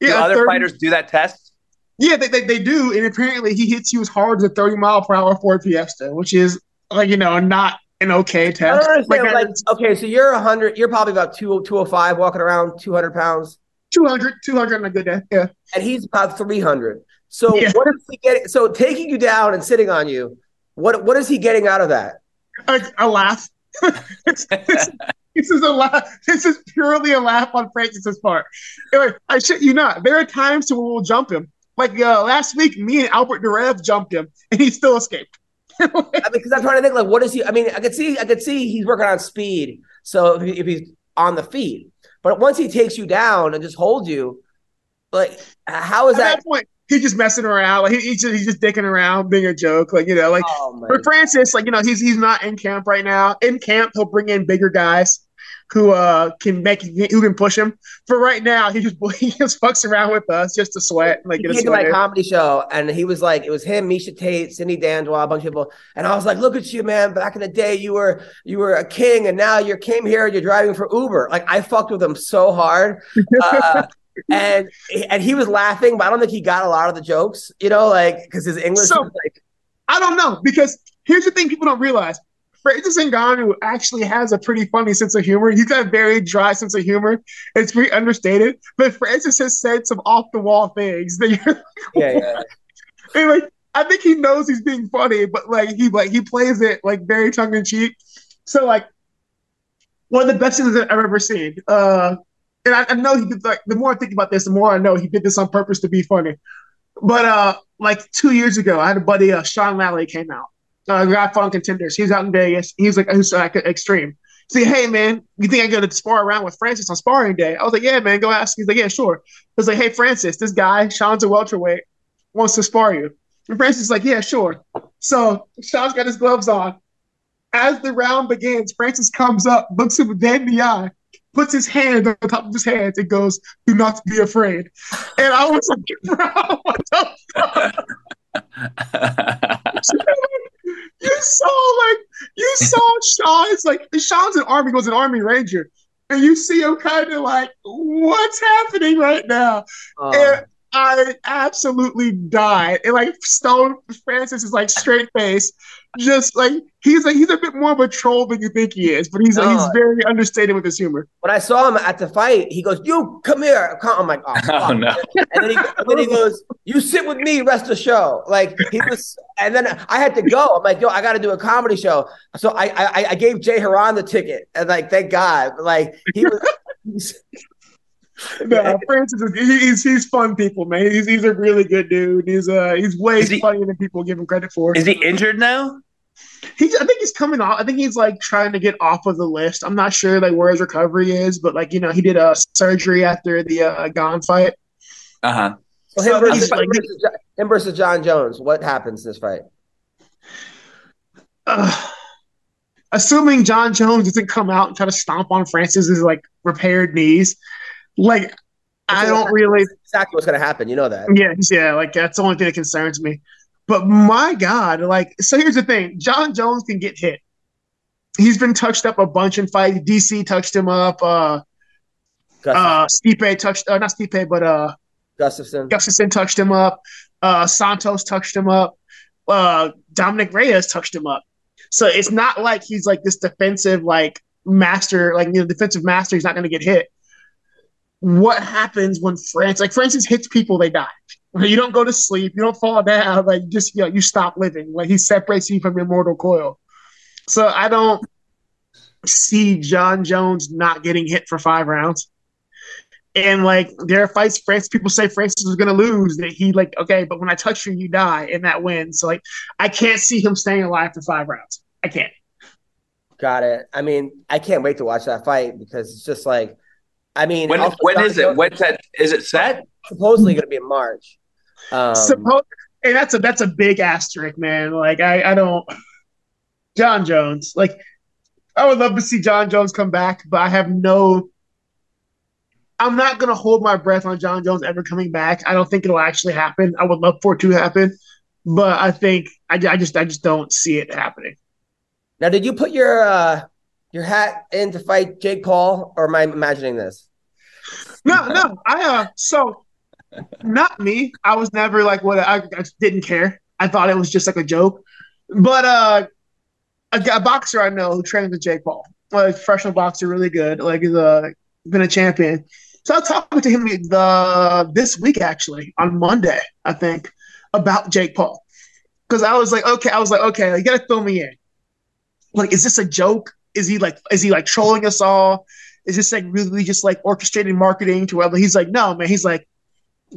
Do Yeah, other 30 fighters do that test? Yeah, they, they, they do, and apparently he hits you as hard as a 30 mile per hour Ford Fiesta, which is like you know not an okay test. don't. Like, Like, okay, so you're 100, you're probably about 2, 205 walking around, 200 pounds, 200, 200 on a good day. Yeah, and he's about 300. So Yeah. what is he getting? So taking you down and sitting on you, what what is he getting out of that? a, a laugh. this, this- this is a laugh. This is purely a laugh on Francis's part. Anyway, I shit you not. There are times when we'll jump him. Like uh, last week, me and Albert Duraev jumped him, and he still escaped. I mean, because I'm trying to think, like, what is he? I mean, I could see, I could see he's working on speed. So if, he, if he's on the feet, but once he takes you down and just holds you, like, how is At that? that point, he's just messing around. Like he, he's just he's just dicking around, being a joke. Like you know, like Oh for Francis, like you know, he's he's not in camp right now. In camp, he'll bring in bigger guys who uh can make who can push him. For right now, he just he just fucks around with us just to sweat, like He came to my comedy show and he was like, it was him, Miesha Tate, Cindy Dandois, a bunch of people. And I was like, look at you, man. Back in the day, you were you were a king, and now you came here and you're driving for Uber. Like I fucked with him so hard. Uh, and and he was laughing, but I don't think he got a lot of the jokes, you know, like because his English So- was like I don't know because here's the thing people don't realize. Francis Ngannou actually has a pretty funny sense of humor. He's got a very dry sense of humor. It's pretty understated, but Francis has said some off the wall things that you're yeah, yeah. And, like I think he knows he's being funny, but like he like he plays it like very tongue in cheek. So like one of the best things I've ever seen. Uh, and I, I know he did like the more I think about this, the more I know he did this on purpose to be funny. But uh, like two years ago, I had a buddy, uh, Sean Lally, came out. Uh, fought on contenders. He's out in Vegas. He's like, he's like extreme. See, hey man, you think I go to spar around with Francis on sparring day? I was like, yeah, man, go ask. He's like, yeah, sure. I was like, hey Francis, this guy, Sean's a welterweight, wants to spar you. And Francis is like, yeah, sure. So Sean's got his gloves on. As the round begins, Francis comes up, looks him dead in the eye, puts his hand on top of his hands, and goes, "Do not be afraid." And I was like, "Bro, what the you saw like you saw Sean's like Sean's an army goes an army ranger, and you see him kind of like, what's happening right now? Uh, And I absolutely died. And like Stone Francis is like straight face, just like he's like he's a bit more of a troll than you think he is, but he's like, he's very understated with his humor. when I saw him at the fight, he goes, "You come here." Come- I'm like, "Oh, Oh fuck." no! And then, he, and then he goes, "You sit with me rest of the show." Like he was, and then I had to go. I'm like, "Yo, I got to do a comedy show." So I, I I gave Jay Haran the ticket, and like, thank God. Like he was. He's- No, Francis is he's, he's fun people, man. He's he's a really good dude. He's uh he's way Is he- funnier than people give him credit for. Is he injured now? He's, I think he's coming off. I think he's like trying to get off of the list. I'm not sure like where his recovery is, but like you know, he did a surgery after the uh, Gane fight. Uh huh. So So him, versus, like- versus, him versus Jon Jones. What happens in this fight? Uh, assuming Jon Jones doesn't come out and try to stomp on Francis's like repaired knees, like I don't really. Exactly what's going to happen. You know that. Yeah, yeah, like that's the only thing that concerns me. But my God, like, so here's the thing: Jon Jones can get hit. He's been touched up a bunch in fights. DC touched him up. Uh, Gustaf- uh, Stipe touched, uh, not Stipe, but uh, Gustafsson. Gustafsson touched him up. Uh, Santos touched him up. Uh, Dominick Reyes touched him up. So it's not like he's like this defensive like master, like you know, defensive master. He's not going to get hit. What happens when France, like Francis hits people, they die. You don't go to sleep. You don't fall down. Like just you know, you stop living. Like he separates you from your mortal coil. So I don't see Jon Jones not getting hit for five rounds. And like there are fights, France people say Francis was gonna lose. That he like okay, but when I touch you, you die, and that wins. So like I can't see him staying alive for five rounds. I can't. Got it. I mean, I can't wait to watch that fight because it's just like, I mean, When also when Jon is it? When's that? Is it set? supposedly going to be in March. Um, Suppo- and that's a that's a big asterisk, man. Like I I don't. Jon Jones, like I would love to see Jon Jones come back, but I have no. I'm not gonna hold my breath on Jon Jones ever coming back. I don't think it'll actually happen. I would love for it to happen, but I think I, I just I just don't see it happening. Now, did you put your uh, your hat in to fight Jake Paul, or am I imagining this? No, no. I uh so not me. I was never like what I, I didn't care. I thought it was just like a joke. But uh a, a boxer I know who trains with Jake Paul, like professional boxer, really good, like he's uh, been a champion. So I was talking to him the this week actually on Monday, I think, about Jake Paul. Because I was like, okay, I was like, okay, you gotta fill me in. Like, is this a joke? Is he like is he like trolling us all? Is this like really just like orchestrated marketing to whether he's like, no, man, he's like,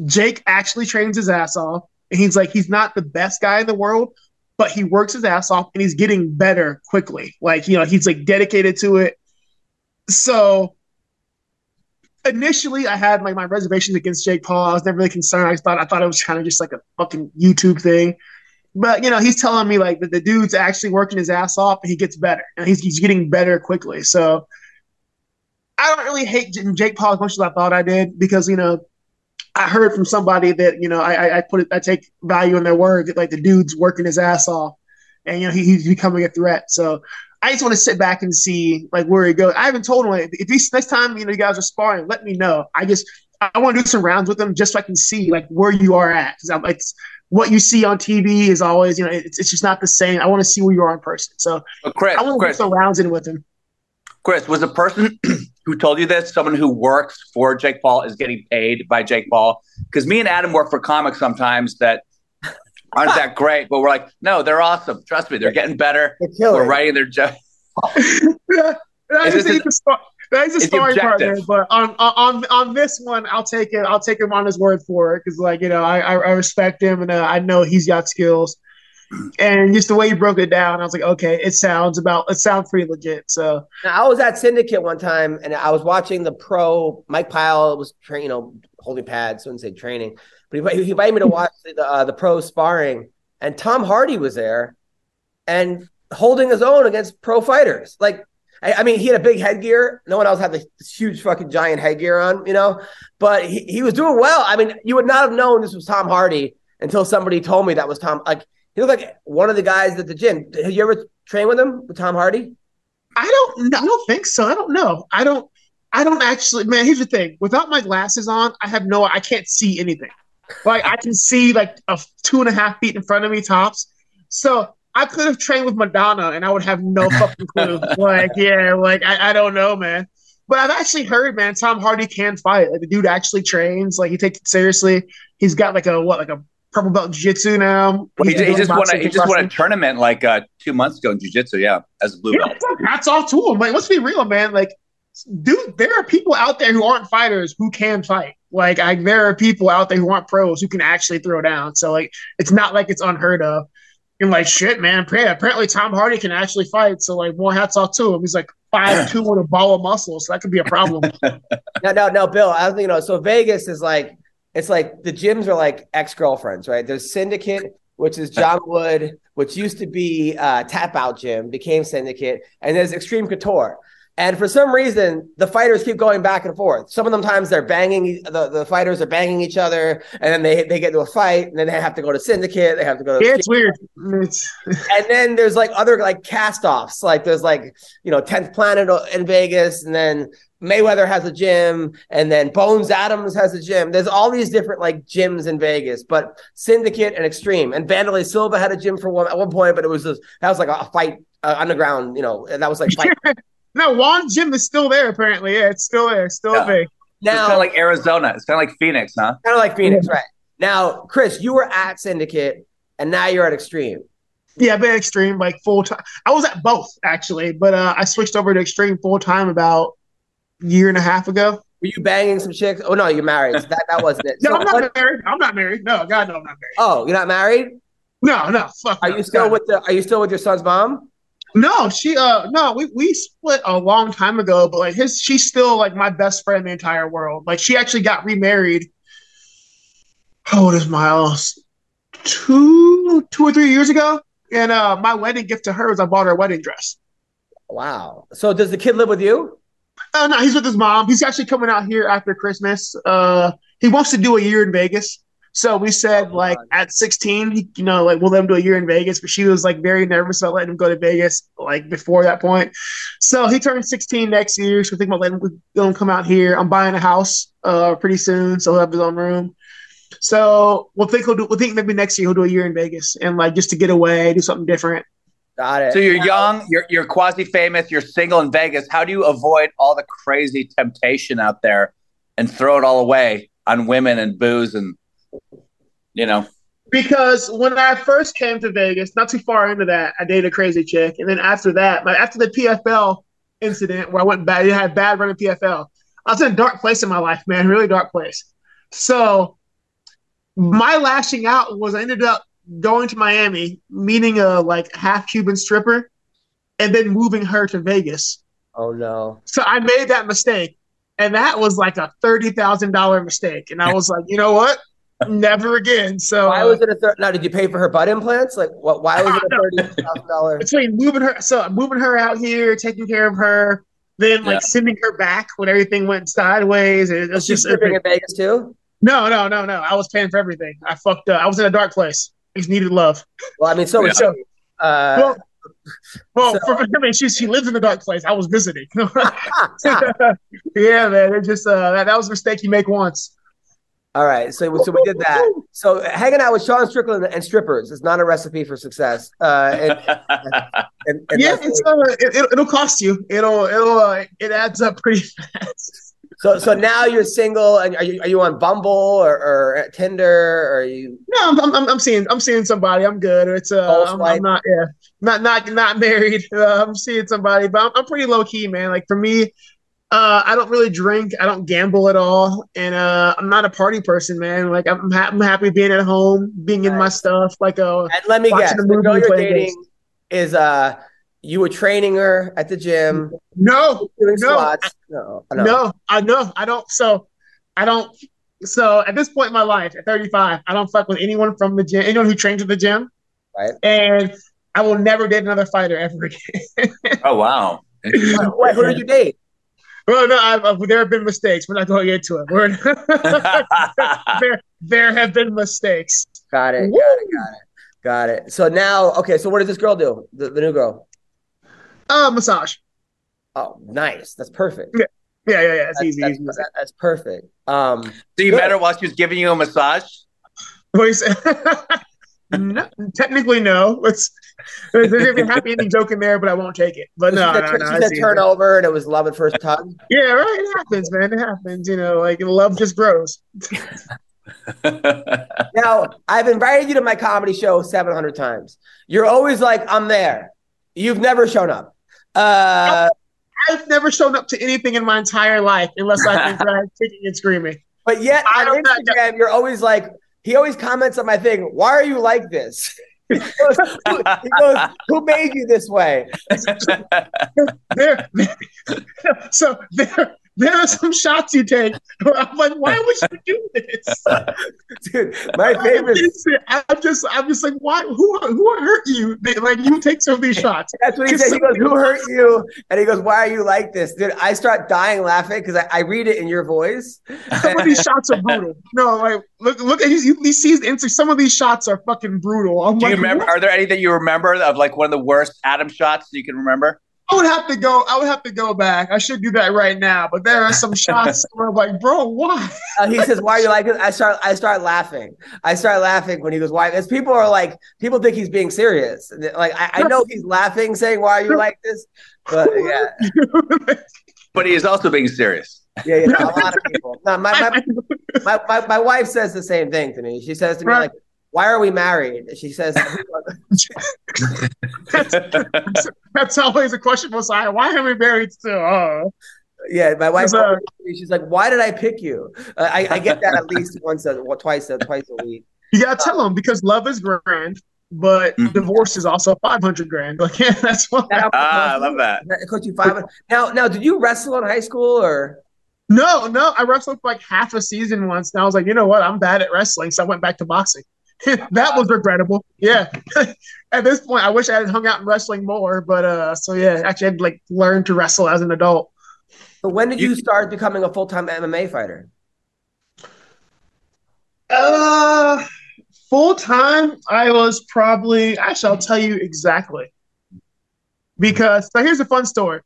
Jake actually trains his ass off. And he's like, he's not the best guy in the world, but he works his ass off and he's getting better quickly. Like, you know, he's like dedicated to it. So initially I had like my reservations against Jake Paul. I was never really concerned. I thought I thought it was kind of just like a fucking YouTube thing. But you know, he's telling me like that the dude's actually working his ass off and he gets better. And he's he's getting better quickly. So I don't really hate Jake Paul as much as I thought I did because you know I heard from somebody that you know I, I put it I take value in their word that like the dude's working his ass off and you know he, he's becoming a threat. So I just want to sit back and see like where he goes. I haven't told him if he's next time you know you guys are sparring, let me know. I just I want to do some rounds with them just so I can see like where you are at because I'm like what you see on TV is always you know it's, it's just not the same. I want to see where you are in person. So Chris, I want to do some rounds in with him. Chris, was the person who told you this someone who works for Jake Paul is getting paid by Jake Paul? Because me and Adam work for comics sometimes that aren't that great, but we're like, no, they're awesome. Trust me, they're getting better. They're we're writing their jokes. yeah, that is, Is the, that is a it's sparring partner, but on on on this one, I'll take it. I'll take him on his word for it because, like you know, I I, I respect him and uh, I know he's got skills. And just the way he broke it down, I was like, okay, it sounds about it sounds pretty legit. So Now, I was at Syndicate one time, and I was watching the pro. Mike Pyle was, tra- you know, holding pads. I wouldn't say training, but he, he invited me to watch the uh, the pro sparring, and Tom Hardy was there, and holding his own against pro fighters. Like, I, I mean, he had a big headgear. No one else had this huge fucking giant headgear on, you know. But he, he was doing well. I mean, you would not have known this was Tom Hardy until somebody told me that was Tom. Like, he looked like one of the guys at the gym. Have you ever trained with him, with Tom Hardy? I don't I don't think so. I don't know. I don't I don't actually man, here's the thing. Without my glasses on, I have no I can't see anything. Like I can see like a two and a half feet in front of me tops. So I could have trained with Madonna and I would have no fucking clue. like, yeah, like I, I don't know, man. But I've actually heard, man, Tom Hardy can fight. Like the dude actually trains. Like he takes it seriously. He's got like a what, like a purple belt jiu-jitsu now. He, He's he just won. A, he just won a tournament like uh, two months ago in jiu-jitsu. Yeah, as a blue Yeah, belt. hats off to him. Like, let's be real, man. Like, dude, there are people out there who aren't fighters who can fight. Like, I, there are people out there who aren't pros who can actually throw down. So, like, it's not like it's unheard of. And like, shit, man. Apparently, Tom Hardy can actually fight. So, like, more hats off to him. He's like five two with a ball of muscle, so that could be a problem. No, no, no, Bill. I don't think you know. So Vegas is like it's like the gyms are like ex girlfriends, right? There's Syndicate, which is John Wood, which used to be uh, Tap Out Gym, became Syndicate, and there's Xtreme Couture. And for some reason, the fighters keep going back and forth. Some of them times they're banging the, the fighters are banging each other, and then they they get into a fight, and then they have to go to Syndicate. They have to go to yeah, it's weird. And then there's like other like cast offs. Like there's like, you know, 10th Planet in Vegas, and then Mayweather has a gym, and then Bones Adams has a gym. There's all these different like gyms in Vegas, but Syndicate and Xtreme. And Wanderlei Silva had a gym for one at one point, but it was just, that was like a fight uh, underground, you know, and that was like fight. no, Wand Gym is still there, apparently. Yeah, it's still there. Still Yeah. big. It's now, kind of like Arizona. It's kind of like Phoenix, huh? kind of like Phoenix, right? Now, Chris, you were at Syndicate, and now you're at Xtreme. Yeah, I've been extreme like full time. I was at both actually, but uh, I switched over to extreme full time about a year and a half ago. Were you banging some chicks? Oh no, you're married. So that that wasn't it. No, So I'm not what- married. I'm not married. No, God, no, I'm not married. oh, you're not married? No, no, fuck. Are no, you still God. with the? Are you still with your son's mom? No, she. Uh, no, we we split a long time ago, but like his, she's still like my best friend in the entire world. Like she actually got remarried. How old is Miles? Two, two or three years ago, and uh, my wedding gift to her was I bought her a wedding dress. Wow. So does the kid live with you? Oh no, he's with his mom. He's actually coming out here after Christmas. Uh, he wants to do a year in Vegas. So we said Oh, like God. at 16, you know, like we'll let him do a year in Vegas. But she was like very nervous about letting him go to Vegas like before that point. So he turned 16 next year. So we think about letting him, let him come out here. I'm buying a house uh pretty soon, so he'll have his own room. So we'll think he'll do. We'll think maybe next year he'll do a year in Vegas and like just to get away, do something different. Got it. So you're young, you're you're quasi famous, you're single in Vegas. How do you avoid all the crazy temptation out there and throw it all away on women and booze and you know? Because when I first came to Vegas, not too far into that, I dated a crazy chick, and then after that, like after the PFL incident where I went bad, I had bad running PFL. I was in a dark place in my life, man, really dark place. So my lashing out was I ended up going to Miami, meeting a like half Cuban stripper, and then moving her to Vegas. oh no. So I made that mistake, and that was like a thirty thousand dollar mistake, and I was like, you know what? Never again. So Why uh, was it a third? Now, did you pay for her butt implants? Like, what? Why was it a thirty thousand dollars? between moving her, so moving her out here, taking care of her, then like Yeah. sending her back when everything went sideways. It was just living in Vegas too. no, no, no, no. I was paying for everything. I fucked up. I was in a dark place. I just needed love. Well, I mean, so Yeah. she. Uh, Well, well, so- for, for, I mean, she she lives in a dark place. I was visiting. yeah, man. It just uh, that, that was a mistake you make once. All right, so so we did that. So hanging out with Sean Strickland and strippers is not a recipe for success. Uh, and, and, and yeah, it's uh, it, it'll, it'll cost you. It'll it'll uh, it adds up pretty fast. so so now you're single, and are you are you on Bumble or, or at Tinder? Or are you? No, I'm, I'm, I'm seeing I'm seeing somebody. I'm good. It's uh, I'm. I'm not yeah, not not not married. Uh, I'm seeing somebody, but I'm, I'm pretty low key, man. Like for me, uh, I don't really drink. I don't gamble at all, and uh, I'm not a party person, man. Like I'm ha- I'm happy being at home, being in my stuff. Like uh, And let me Watching guess, a the girl you're dating games. is uh, you were training her at the gym, no, doing No, squats. No, no, no, I know I don't. So I don't. So at this point in my life, at 35, I don't fuck with anyone from the gym, anyone who trains at the gym, Right. and I will never date another fighter ever again. oh wow. Wait, who did you date? Well, no, I've, I've, there have been mistakes. We're not going into it. We're, there, there have been mistakes. Got it. Woo! Got it. Got it. Got it. So now, okay. So what does this girl do? The, the new girl. Uh, massage. Oh, nice. That's perfect. Yeah, yeah, yeah. It's That's, easy. that's, easy. that- that's perfect. Um, So you Good. met her while she was giving you a massage? What you say? no, technically, no. It's there's there's a happy ending joke in there, but I won't take it. But she no, said, no, she no. said it's easy. turnover, and it was love at first touch. Yeah, right. It happens, man. It happens. You know, like love just grows. Now, I've invited you to my comedy show 700 times. You're always like, I'm there. You've never shown up. Uh, I've never shown up to anything in my entire life unless I've been dragged kicking and screaming. but yet I on don't know. Instagram, you're always like, he always comments on my thing, why are you like this? He, goes, who, he goes, who made you this way? There, so there, there are some shots you take. Where I'm like, why would you do this? Dude, my favorite. I'm just, I'm just like, why? Who, who hurt you? Like you take some of these shots. That's what he said. He goes, "Who hurt you?" And he goes, "Why are you like this, dude?" I start dying laughing because I, I read it in your voice. Some of these shots are brutal. No, like look, look at he, he sees the Insta. Some of these shots are fucking brutal. I'm Do you remember? what? Are there any that you remember of like one of the worst Adam shots you can remember? I would have to go. I would have to go back. I should do that right now. But there are some shots where I'm like, bro, why? Uh, he says, "Why are you like this?" I start, I start laughing. I start laughing when he goes, "Why?" Because people are like, people think he's being serious. Like I, I know he's laughing, saying, "Why are you like this?" But yeah, But he is also being serious. yeah, yeah. A lot of people. No, my, my, my, my, my wife says the same thing to me. She says to me Right. like, "Why are we married?" She says, that's, that's always a question for Messiah. Why are we married still? Oh. "Yeah." My wife. Uh, She's like, "Why did I pick you?" Uh, I, I get that at least once, a, twice, a, twice a week. You gotta tell them because love is grand, but Mhm. divorce is also five hundred grand. Like yeah, that's what. Ah, I love that. It cost you five. Now, now, did you wrestle in high school or? No, no, I wrestled for like half a season once, and I was like, you know what, I'm bad at wrestling, so I went back to boxing. that was regrettable. Yeah. at this point, I wish I had hung out in wrestling more, but uh, so yeah, actually, I'd like learned to wrestle as an adult. But when did you start becoming a full time MMA fighter? Uh, full time, I was probably. Actually, I'll tell you exactly. Because so here's a fun story.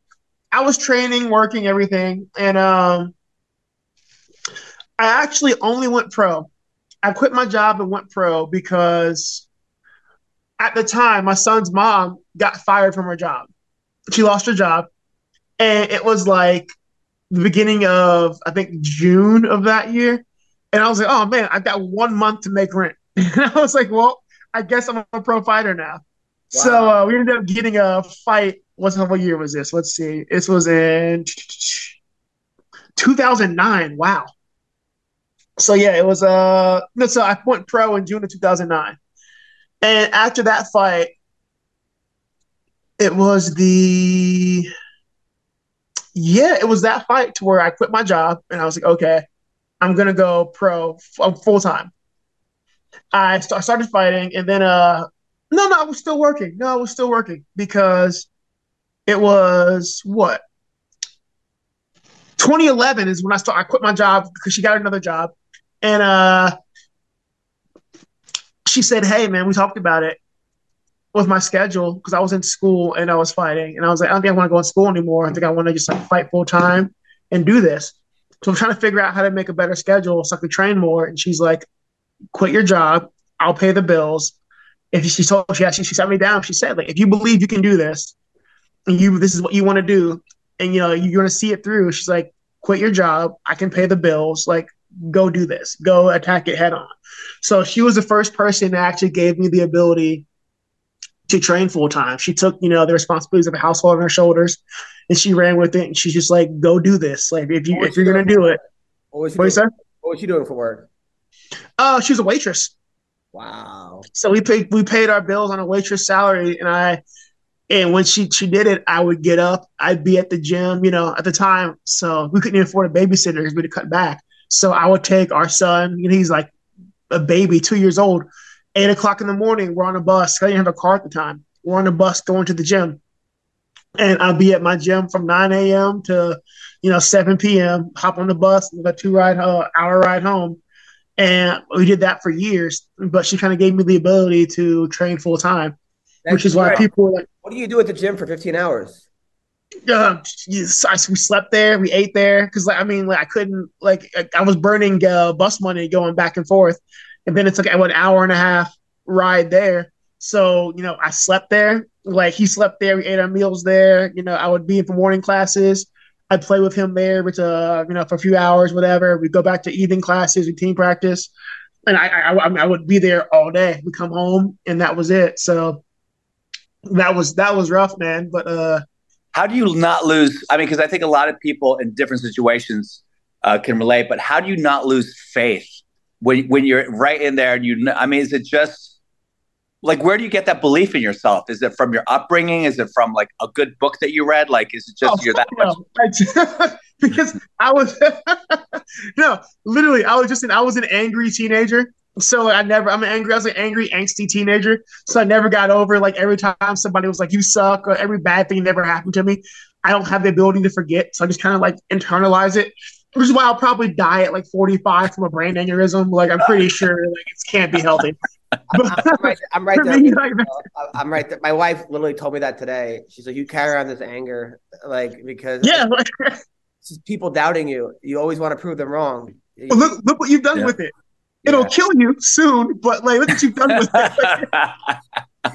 I was training, working, everything, and um, I actually only went pro. I quit my job and went pro because at the time my son's mom got fired from her job. She lost her job, and it was like the beginning of I think June of that year. And I was like, oh man, I've got one month to make rent. And I was like, well, I guess I'm a pro fighter now. Wow. So uh, we ended up getting a fight. What's what year was this? Let's see. This was in 2009. Wow. So yeah, it was uh no, so I went pro in June of 2009. And after that fight, it was the yeah, it was that fight to where I quit my job and I was like, okay, I'm gonna go pro f- full time. I st- started fighting, and then uh, no, no, I was still working. No, I was still working because it was what 2011 is when I started. I quit my job because she got another job, and uh, she said, "Hey, man, we talked about it with my schedule because I was in school and I was fighting, and I was like, I don't think I want to go in school anymore. I think I want to just like fight full time and do this." So I'm trying to figure out how to make a better schedule so I could train more. And she's like, quit your job. I'll pay the bills. If she told she actually she sat me down, she said, like, if you believe you can do this and you this is what you want to do, and you know, you're gonna see it through, she's like, quit your job, I can pay the bills, like go do this, go attack it head on. So she was the first person that actually gave me the ability to train full time. She took, you know, the responsibilities of a household on her shoulders and she ran with it and she's just like, go do this. Like if you if you're gonna do it. What was, what, you doing, what was she doing for work? Uh she was a waitress. Wow. So we paid we paid our bills on a waitress salary and I and when she she did it, I would get up, I'd be at the gym, you know, at the time. So we couldn't even afford a babysitter because we had to cut back. So I would take our son, you know, he's like a baby, two years old, eight o'clock in the morning, we're on a bus. I didn't have a car at the time. We're on a bus going to the gym and I'll be at my gym from 9 a.m. to you know 7 p.m. Hop on the bus, a two ride uh, hour ride home, and we did that for years. But she kind of gave me the ability to train full time, which is why people like, "What do you do at the gym for 15 hours?" Uh, we slept there, we ate there because like I mean like I couldn't like I was burning uh, bus money going back and forth, and then it's like an hour and a half ride there. So you know I slept there like he slept there. We ate our meals there. You know, I would be in for morning classes. I'd play with him there, which uh, you know, for a few hours, whatever. We'd go back to evening classes, we team practice, and I, I, I, I would be there all day. We come home, and that was it. So that was that was rough, man. But uh, how do you not lose? I mean, because I think a lot of people in different situations uh, can relate. But how do you not lose faith when when you're right in there? And you, I mean, is it just like where do you get that belief in yourself is it from your upbringing is it from like a good book that you read like is it just oh, you're that no. much because i was no literally i was just an i was an angry teenager so i never i'm an angry i was an angry angsty teenager so i never got over like every time somebody was like you suck or every bad thing never happened to me i don't have the ability to forget so i just kind of like internalize it which is why I'll probably die at like 45 from a brain aneurysm. Like I'm pretty sure like it can't be healthy. I'm right, I'm right there. Me, like, I'm right there. My wife literally told me that today. She's like, "You carry on this anger, like because yeah, like, people doubting you. You always want to prove them wrong. Well, look, look what you've done yeah. with it. It'll yeah. kill you soon, but like, look what you've done with it.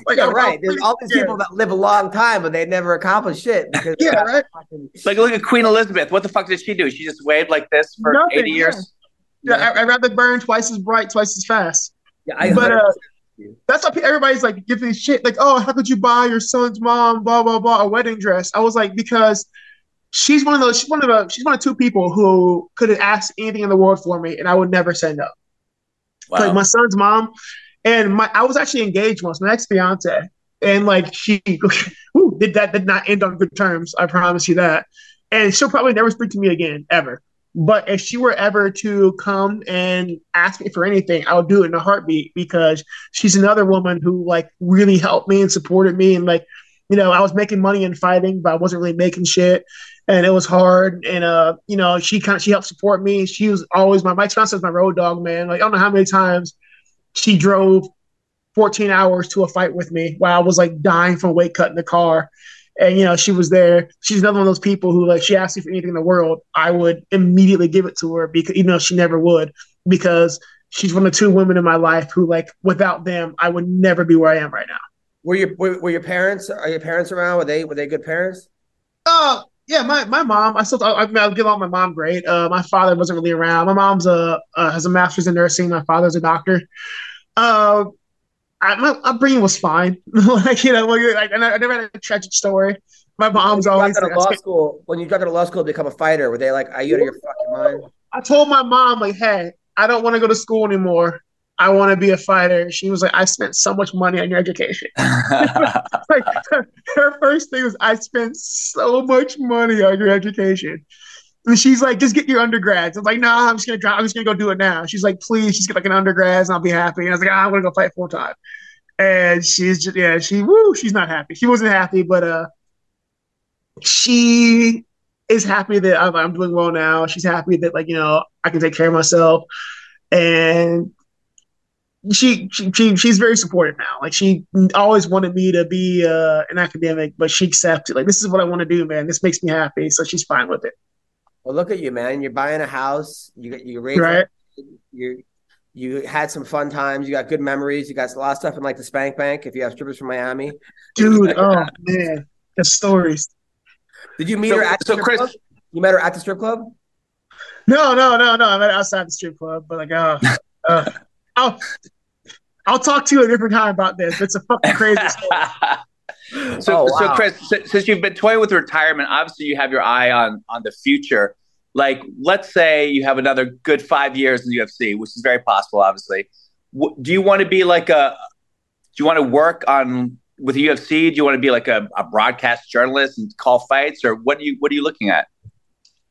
Like, yeah, right. There's all these people that live a long time, but they never accomplish shit. Because yeah, right. Like, look at Queen Elizabeth. What the fuck did she do? She just waved like this for Nothing, 80 years. Yeah, yeah. I, would rather burn twice as bright, twice as fast. Yeah, I but uh, that's why everybody's like giving shit. Like, oh, how could you buy your son's mom, blah blah blah, a wedding dress? I was like, because she's one of those. She's one of the. She's one of two people who could have asked anything in the world for me, and I would never say no. Wow. Like my son's mom, and my I was actually engaged once, my ex fiance, and like she ooh, did that did not end on good terms. I promise you that. And she'll probably never speak to me again ever. But if she were ever to come and ask me for anything, I would do it in a heartbeat because she's another woman who like really helped me and supported me and like you know, I was making money in fighting, but I wasn't really making shit. And it was hard. And uh, you know, she kind of she helped support me. She was always my Mike Spencer was my road dog, man. Like I don't know how many times she drove 14 hours to a fight with me while I was like dying from weight cut in the car. And you know, she was there. She's another one of those people who like she asked me for anything in the world, I would immediately give it to her because even though she never would, because she's one of the two women in my life who like without them, I would never be where I am right now. Were your were, were your parents are your parents around? Were they were they good parents? Uh yeah, my, my mom. I still I mean I'll give all my mom great. Uh, my father wasn't really around. My mom's a uh, has a master's in nursing. My father's a doctor. Uh, I, my upbringing was fine. like you know, like and I never had a tragic story. My mom's when always got to law school. When you got to law school to become a fighter, were they like, "Are you out of your fucking mind?" I told my mom like, "Hey, I don't want to go to school anymore. I want to be a fighter." She was like, "I spent so much money on your education." like her first thing was, "I spent so much money on your education." And she's like, just get your undergrads. I'm like, no, nah, I'm just gonna drop. I'm just gonna go do it now. She's like, please, just get like an undergrads and I'll be happy. And I was like, ah, I'm gonna go fight full time. And she's just, yeah, she, woo, she's not happy. She wasn't happy, but uh, she is happy that I'm, I'm doing well now. She's happy that like you know I can take care of myself, and she, she, she she's very supportive now. Like she always wanted me to be uh, an academic, but she accepted. Like this is what I want to do, man. This makes me happy, so she's fine with it. Well, look at you, man. You're buying a house. You you raised right. You you had some fun times. You got good memories. You got a lot of stuff in like the Spank Bank. If you have strippers from Miami, dude. oh man, the stories. Did you meet So- her at the so strip Chris- club? You met her at the strip club? No, no, no, no. I met outside the strip club, but like, uh, uh, I'll I'll talk to you a different time about this. It's a fucking crazy story. so, Oh, so. Chris, si- since you've been toying with retirement, obviously you have your eye on on the future. Like, let's say you have another good five years in the UFC, which is very possible, obviously. W- do you want to be like a? Do you want to work on with the UFC? Do you want to be like a, a broadcast journalist and call fights, or what do you what are you looking at?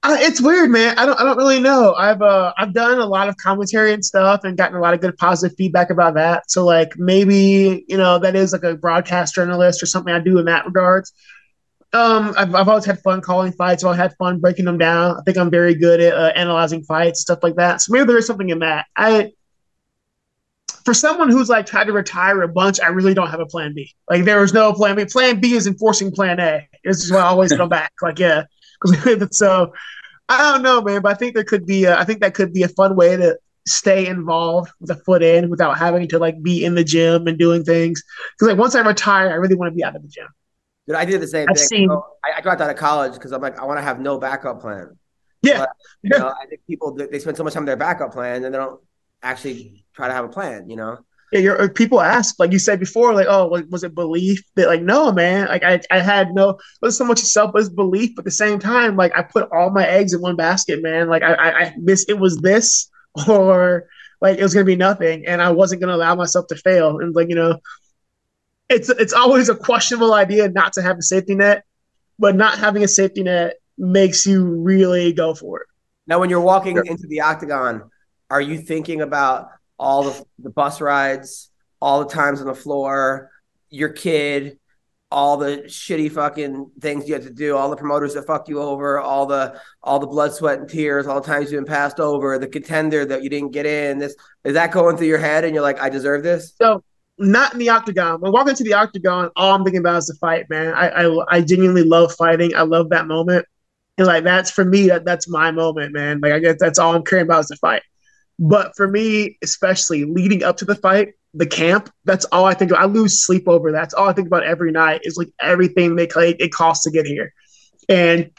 Uh, it's weird, man. I don't I don't really know. I've uh I've done a lot of commentary and stuff and gotten a lot of good positive feedback about that. So like maybe you know that is like a broadcast journalist or something I do in that regards. Um, I've, I've always had fun calling fights. I've had fun breaking them down. I think I'm very good at uh, analyzing fights, stuff like that. So maybe there is something in that. I, for someone who's like tried to retire a bunch, I really don't have a plan B. Like there was no plan B. Plan B is enforcing plan A. This is why I always go back. Like yeah, so I don't know, man. But I think there could be. A, I think that could be a fun way to stay involved with a foot in without having to like be in the gym and doing things. Because like once I retire, I really want to be out of the gym. Dude, I did the same I've thing. seen- So I, I dropped out of college because I'm like, I want to have no backup plan. Yeah. But, you know, I think people they spend so much time on their backup plan and they don't actually try to have a plan. You know. Yeah, your uh, people ask, like you said before, like, oh, was, was it belief? That like, no, man. Like I, I had no, it wasn't so much self belief, but at the same time, like I put all my eggs in one basket, man. Like I, I, I this, it was this, or like it was gonna be nothing, and I wasn't gonna allow myself to fail. And like you know, it's it's always a questionable idea not to have a safety net, but not having a safety net makes you really go for it. Now, when you're walking into the octagon, are you thinking about all the, the bus rides, all the times on the floor, your kid, all the shitty fucking things you have to do, all the promoters that fucked you over, all the all the blood, sweat, and tears, all the times you've been passed over, the contender that you didn't get in. This is that going through your head, and you're like, I deserve this. So not in the octagon. When walking to the octagon, all I'm thinking about is the fight, man. I, I I genuinely love fighting. I love that moment, and like that's for me. That that's my moment, man. Like I guess that's all I'm caring about is the fight. But for me, especially leading up to the fight, the camp, that's all I think. I lose sleep over. that. That's all I think about every night. Is like everything they like, it costs to get here, and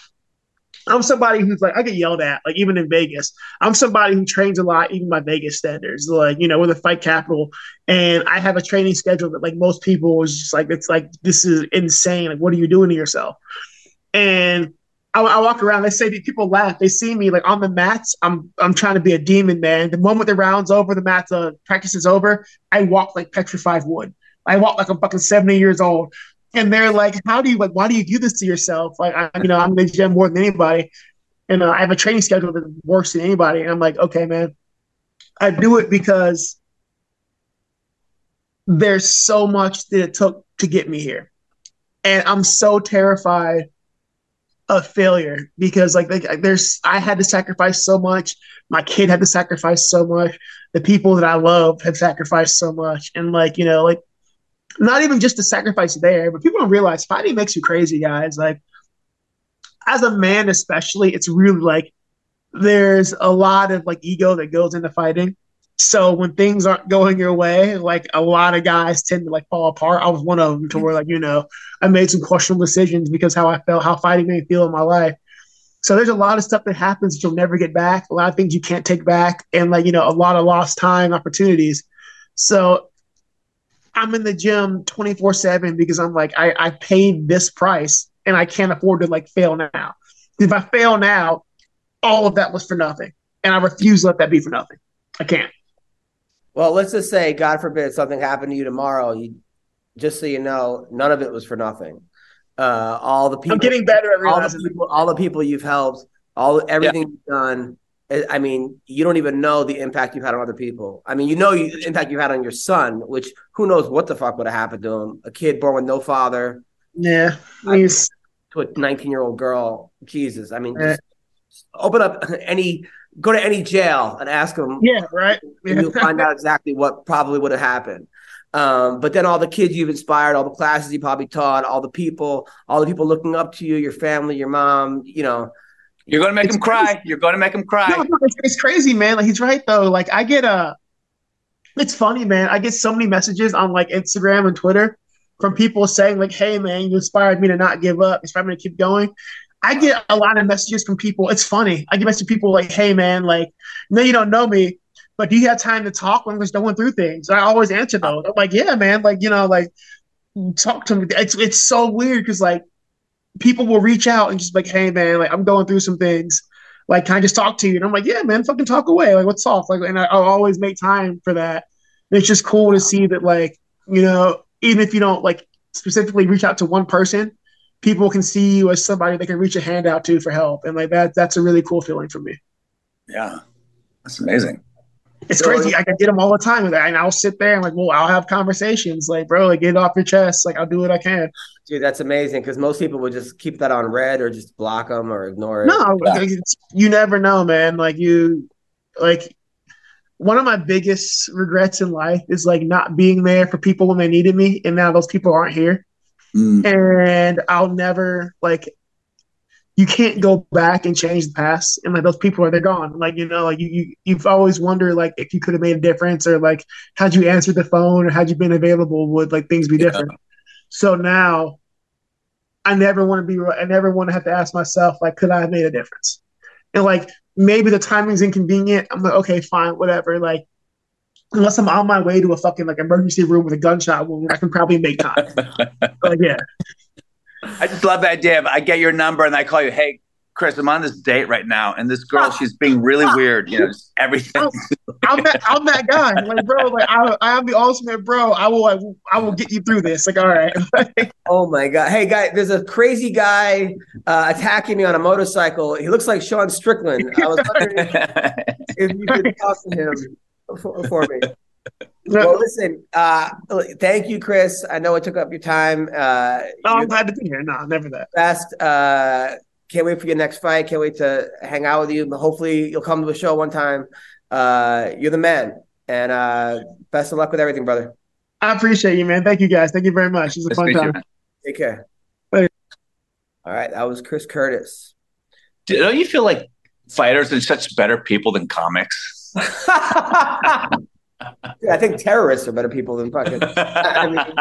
I'm somebody who's like I get yelled at, like even in Vegas. I'm somebody who trains a lot, even by Vegas standards. Like you know, we're the fight capital, and I have a training schedule that like most people was just like it's like this is insane. Like what are you doing to yourself? And I, I walk around. They say people laugh. They see me like on the mats. I'm I'm trying to be a demon, man. The moment the round's over, the mats uh, practice is over. I walk like petrified wood. I walk like I'm fucking 70 years old. And they're like, "How do you like? Why do you do this to yourself?" Like, I, you know, I'm in the gym more than anybody, and uh, I have a training schedule that works than anybody. And I'm like, okay, man, I do it because there's so much that it took to get me here. and I'm so terrified of failure because like, like there's I had to sacrifice so much. My kid had to sacrifice so much. The people that I love have sacrificed so much, and like you know, like not even just the sacrifice there, but people don't realize fighting makes you crazy, guys. Like as a man, especially, it's really like there's a lot of like ego that goes into fighting. So when things aren't going your way, like a lot of guys tend to like fall apart. I was one of them to where like, you know, I made some questionable decisions because how I felt, how fighting made me feel in my life. So there's a lot of stuff that happens that you'll never get back, a lot of things you can't take back, and like, you know, a lot of lost time opportunities. So I'm in the gym 24 7 because I'm like, I, I paid this price and I can't afford to like fail now. If I fail now, all of that was for nothing. And I refuse to let that be for nothing. I can't. Well, let's just say, God forbid, something happened to you tomorrow. You, just so you know, none of it was for nothing. Uh, all the people, I'm getting better at all the people, all the people you've helped, all everything yeah. you've done. I mean, you don't even know the impact you've had on other people. I mean, you know the impact you've had on your son, which who knows what the fuck would have happened to him? A kid born with no father. Yeah, he's to a 19 year old girl. Jesus, I mean, yeah. open up any, go to any jail and ask them. Yeah, right. Yeah. you'll find out exactly what probably would have happened. Um, but then all the kids you've inspired, all the classes you probably taught, all the people, all the people looking up to you, your family, your mom, you know. You're going to make them him crazy. cry. You're going to make them cry. No, it's, it's, crazy, man. Like he's right though. Like I get a, uh, it's funny, man. I get so many messages on like Instagram and Twitter from people saying like, "Hey, man, you inspired me to not give up. Inspired me to keep going." I get a lot of messages from people. It's funny. I get messages from people like, "Hey, man, like, no, you don't know me, but do you have time to talk when we're going through things?" I always answer those. I'm like, "Yeah, man, like, you know, like, talk to me." It's it's so weird because like people will reach out and just like, "Hey, man, like, I'm going through some things." Like, can I just talk to you? And I'm like, yeah, man, fucking talk away. Like, what's off? Like, and I, I'll always make time for that. And it's just cool to see that, like, you know, even if you don't like specifically reach out to one person, people can see you as somebody they can reach a hand out to for help. And like that, that's a really cool feeling for me. Yeah. That's amazing. It's so, crazy. I can get them all the time with that. And I'll sit there and like, well, I'll have conversations like, bro, like get it off your chest. Like I'll do what I can. Dude, that's amazing. Cause most people would just keep that on red or just block them or ignore it. No, yeah. you never know, man. Like you, like one of my biggest regrets in life is like not being there for people when they needed me and now those people aren't here mm. and i'll never like you can't go back and change the past and like those people are they're gone like you know like you, you you've always wondered like if you could have made a difference or like had you answered the phone or had you been available would like things be yeah. different so now i never want to be i never want to have to ask myself like could i have made a difference and like maybe the timing's inconvenient. I'm like, okay, fine, whatever. Like, unless I'm on my way to a fucking like emergency room with a gunshot wound, I can probably make time. but yeah. I just love that idea of I get your number and I call you, hey, Chris, I'm on this date right now, and this girl, she's being really weird. You know, just everything. I'm, I'm, that, I'm that guy, like bro. Like I, I am the ultimate bro. I will, I will, I will get you through this. Like, all right. oh my god, hey guy, there's a crazy guy uh, attacking me on a motorcycle. He looks like Sean Strickland. I was wondering if you could talk to him for, for me. Well, listen. Uh, thank you, Chris. I know it took up your time. Uh, no, I'm glad to be here. No, never that. Best. Uh, can't wait for your next fight. Can't wait to hang out with you. Hopefully, you'll come to the show one time. Uh, you're the man, and uh, best of luck with everything, brother. I appreciate you, man. Thank you, guys. Thank you very much. It was a fun time. You, Take care. Bye. All right, that was Chris Curtis. Don't you feel like fighters are such better people than comics? I think terrorists are better people than fucking. I mean,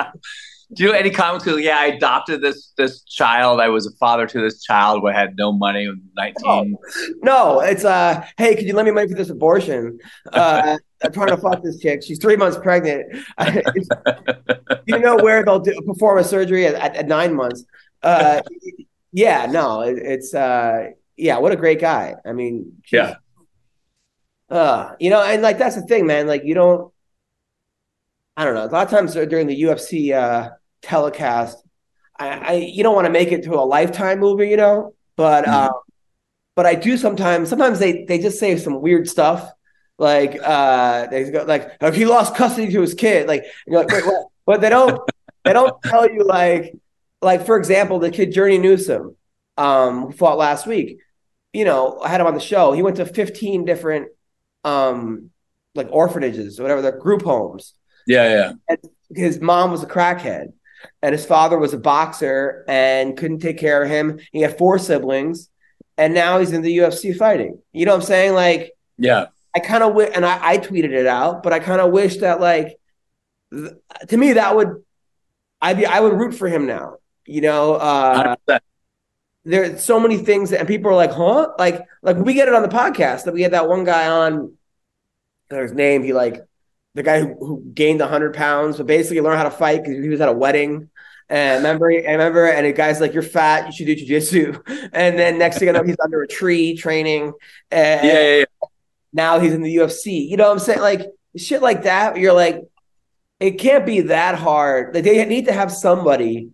do you any comments? Yeah, I adopted this this child. I was a father to this child. I had no money when nineteen. No, no, it's uh, hey, could you lend me money for this abortion? Uh, I'm trying to fuck this chick. She's three months pregnant. you know where they'll do, perform a surgery at, at, at nine months? Uh, yeah, no, it, it's uh, yeah, what a great guy. I mean, geez. yeah. Uh, you know, and like that's the thing, man. Like you don't. I don't know. A lot of times during the UFC uh, telecast. I, I you don't want to make it to a lifetime movie, you know, but mm-hmm. um, but I do sometimes. Sometimes they they just say some weird stuff, like uh, they go like, "If he lost custody to his kid," like you're like, wait, what? But they don't they don't tell you like like for example, the kid Journey Newson, um, who fought last week. You know, I had him on the show. He went to 15 different um like orphanages or whatever, they're group homes. Yeah, yeah. And his mom was a crackhead and his father was a boxer and couldn't take care of him. He had four siblings and now he's in the UFC fighting. You know what I'm saying? Like, Yeah. I kind of wish, and I, I tweeted it out, but I kind of wish that like, th- to me, that would, I'd be, I would root for him now. You know, uh, 100%. There's so many things that, and people are like, huh? Like, like we get it on the podcast that we had that one guy on, his name, he like, the guy who, who gained 100 pounds, but basically learned how to fight because he was at a wedding. And remember, I remember, and the guy's like, "You're fat. You should do jujitsu." And then next thing you know, he's under a tree training. And Yeah, yeah, yeah. now he's in the UFC. You know what I'm saying? Like shit like that. You're like, it can't be that hard. Like they need to have somebody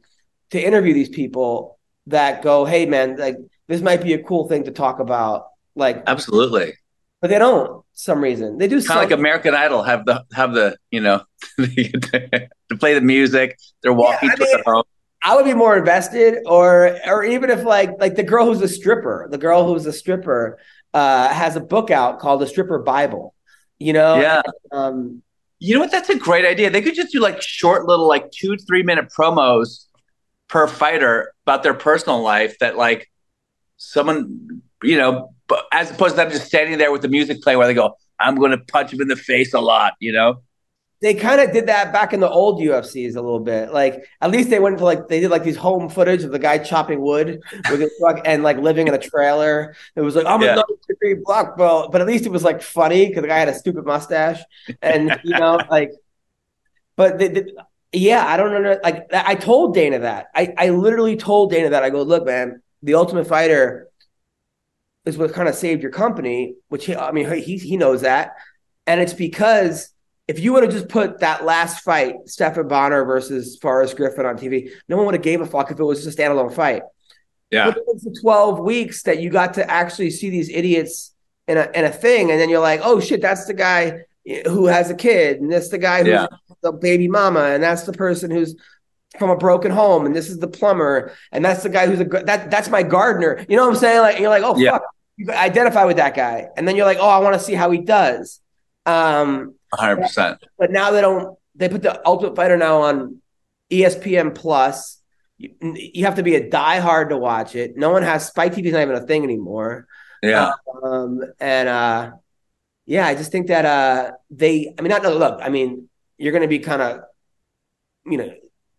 to interview these people that go, "Hey, man, like this might be a cool thing to talk about." Like, Absolutely. but they don't. for Some reason they do. Kind of like American Idol have the have the you know to play the music. They're walking I through mean- the home. I would be more invested, or or even if like like the girl who's a stripper, the girl who's a stripper uh, has a book out called the Stripper Bible. You know, Yeah. Um, You know what? That's a great idea. They could just do like short little like two three minute promos per fighter about their personal life that like someone you know, but as opposed to them just standing there with the music playing where they go, "I'm going to punch him in the face a lot," you know. they kind of did that back in the old UFCs a little bit. Like at least they went for like they did like these home footage of the guy chopping wood with his truck and like living in a trailer. It was like I'm Yeah. a three black belt, but at least it was like funny because the guy had a stupid mustache and you know like. But they, they- yeah, I don't know. Like I told Dana that I I literally told Dana that I go look man, the Ultimate Fighter is what kind of saved your company, which he, I mean he he knows that, and it's because if you would have just put that last fight, Stephan Bonnar versus Forrest Griffin on TV, no one would have gave a fuck if it was just a standalone fight. Yeah. But it was the 12 weeks that you got to actually see these idiots in a in a thing, and then you're like, oh shit, that's the guy who has a kid, and that's the guy who's Yeah. The baby mama, and that's the person who's from a broken home, and this is the plumber, and that's the guy who's a that that's my gardener. You know what I'm saying? Like you're like, oh Yeah. fuck, you identify with that guy, and then you're like, oh, I want to see how he does. Um, 100. percent but now they don't. They put the Ultimate Fighter now on ESPN Plus. You, you have to be a diehard to watch it. No one has Spike TV's not even a thing anymore. Yeah. Um, and uh, yeah, I just think that uh, they. I mean, not no, look. I mean, you're going to be kind of, you know,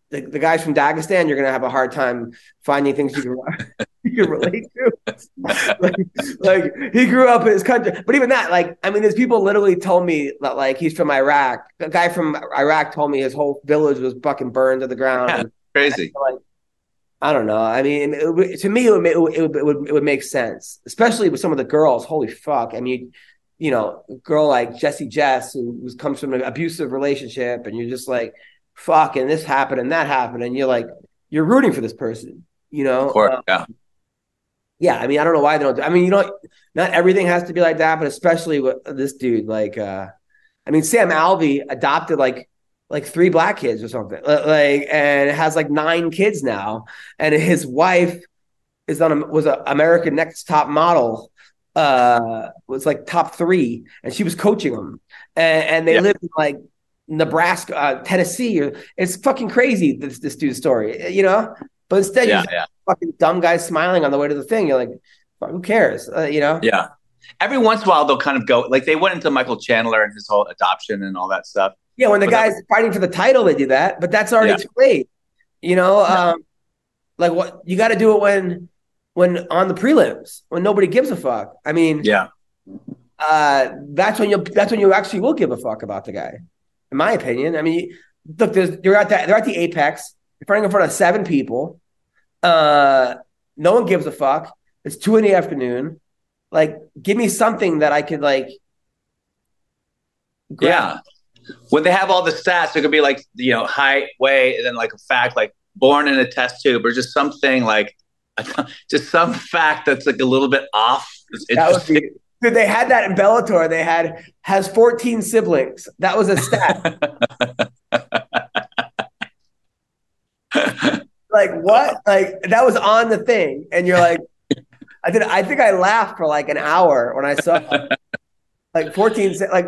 the, the guys from Dagestan. You're going to have a hard time finding things you can you can relate to. like, like he grew up in his country, but even that, like, I mean, there's people literally told me that like he's from Iraq. The guy from Iraq told me his whole village was fucking burned to the ground. Yeah. Crazy. like, I don't know. I mean, it to me, it would, it, would, it, would, it would make sense, especially with some of the girls. Holy fuck! I mean, you know, a girl like Jessie Jess, who was, comes from an abusive relationship, and you're just like, fuck, and this happened and that happened, and you're like, you're rooting for this person, you know? Course. Uh, Yeah. yeah, I mean, I don't know why they don't. Do, I mean, you know, not everything has to be like that, but especially with this dude. Like, uh, I mean, Sam Alvey adopted like like three black kids or something, like, and has like nine kids now, and his wife is on a, was an American Next Top Model, uh, was like top three, and she was coaching them, and, and they Yeah. lived in like Nebraska, uh, Tennessee. Or, it's fucking crazy this this dude's story, you know. But instead, you Yeah. just Yeah. fucking dumb guy smiling on the way to the thing. You're like, who cares? Uh, you know? Yeah. Every once in a while, they'll kind of go like they went into Michael Chandler and his whole adoption and all that stuff. Yeah, when the But that- guy's fighting for the title, they do that, but that's already Yeah. too late. You know, um, like what you got to do it when when on the prelims when nobody gives a fuck. I mean, Yeah. uh, that's when you that's when you actually will give a fuck about the guy, in my opinion. I mean, look, there's, you're at that they're at the apex, you're fighting in front of seven people. Uh, no one gives a fuck. It's two in the afternoon. Like, give me something that I could like. grab. Yeah. When they have all the stats, it could be like, you know, height, weight, and then like a fact, like born in a test tube or just something like, just some fact that's like a little bit off. That would be, dude, they had that in Bellator. They had has 14 siblings. That was a stat. like what? Like that was on the thing, and you're like, I did. I think I laughed for like an hour when I saw like 14. Like,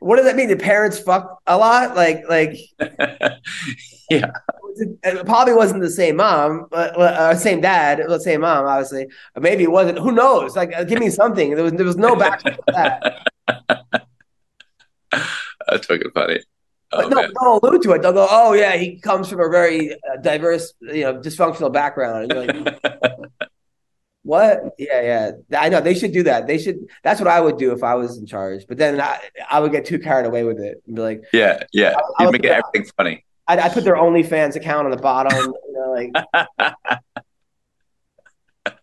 what does that mean? The parents fuck a lot. Like, like yeah. it probably wasn't the same mom, but uh, same dad, the same mom, obviously. Maybe it wasn't. Who knows? Like, uh, give me something. There was there was no back to that. That's fucking funny. Oh, no, they'll allude to it. They'll go, "Oh yeah, he comes from a very uh, diverse, you know, dysfunctional background." And you're like, "What? Yeah, yeah. I know they should do that. They should. That's what I would do if I was in charge. But then I, I would get too carried away with it and be like, Yeah, yeah. I You make it everything funny. I, I put their OnlyFans account on the bottom. You know, like,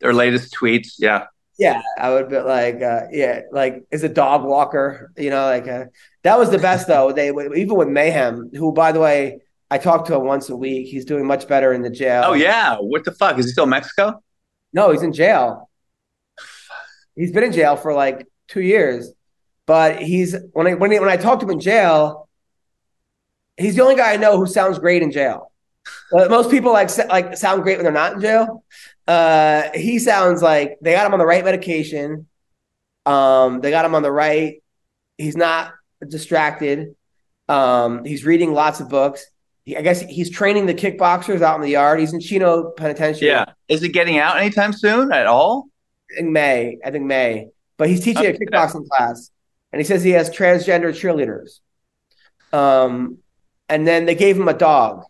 Their latest tweets. Yeah. yeah, I would be like, uh, yeah, like is a dog walker. You know, like uh, that was the best though. They even with Mayhem, who by the way, I talk to him once a week. He's doing much better in the jail. Oh yeah. What the fuck? Is he still in Mexico? No, he's in jail. He's been in jail for like two years, but he's when I when, he, when I talk to him in jail, he's the only guy I know who sounds great in jail. Uh, most people like like sound great when they're not in jail. Uh, he sounds like they got him on the right medication. Um, they got him on the right. He's not distracted. Um, he's reading lots of books. I guess he's training the kickboxers out in the yard. He's in Chino Penitentiary. Yeah. Is it getting out anytime soon at all? in May. I think May. But he's teaching a kickboxing class, and he says he has transgender cheerleaders. Um, and then they gave him a dog.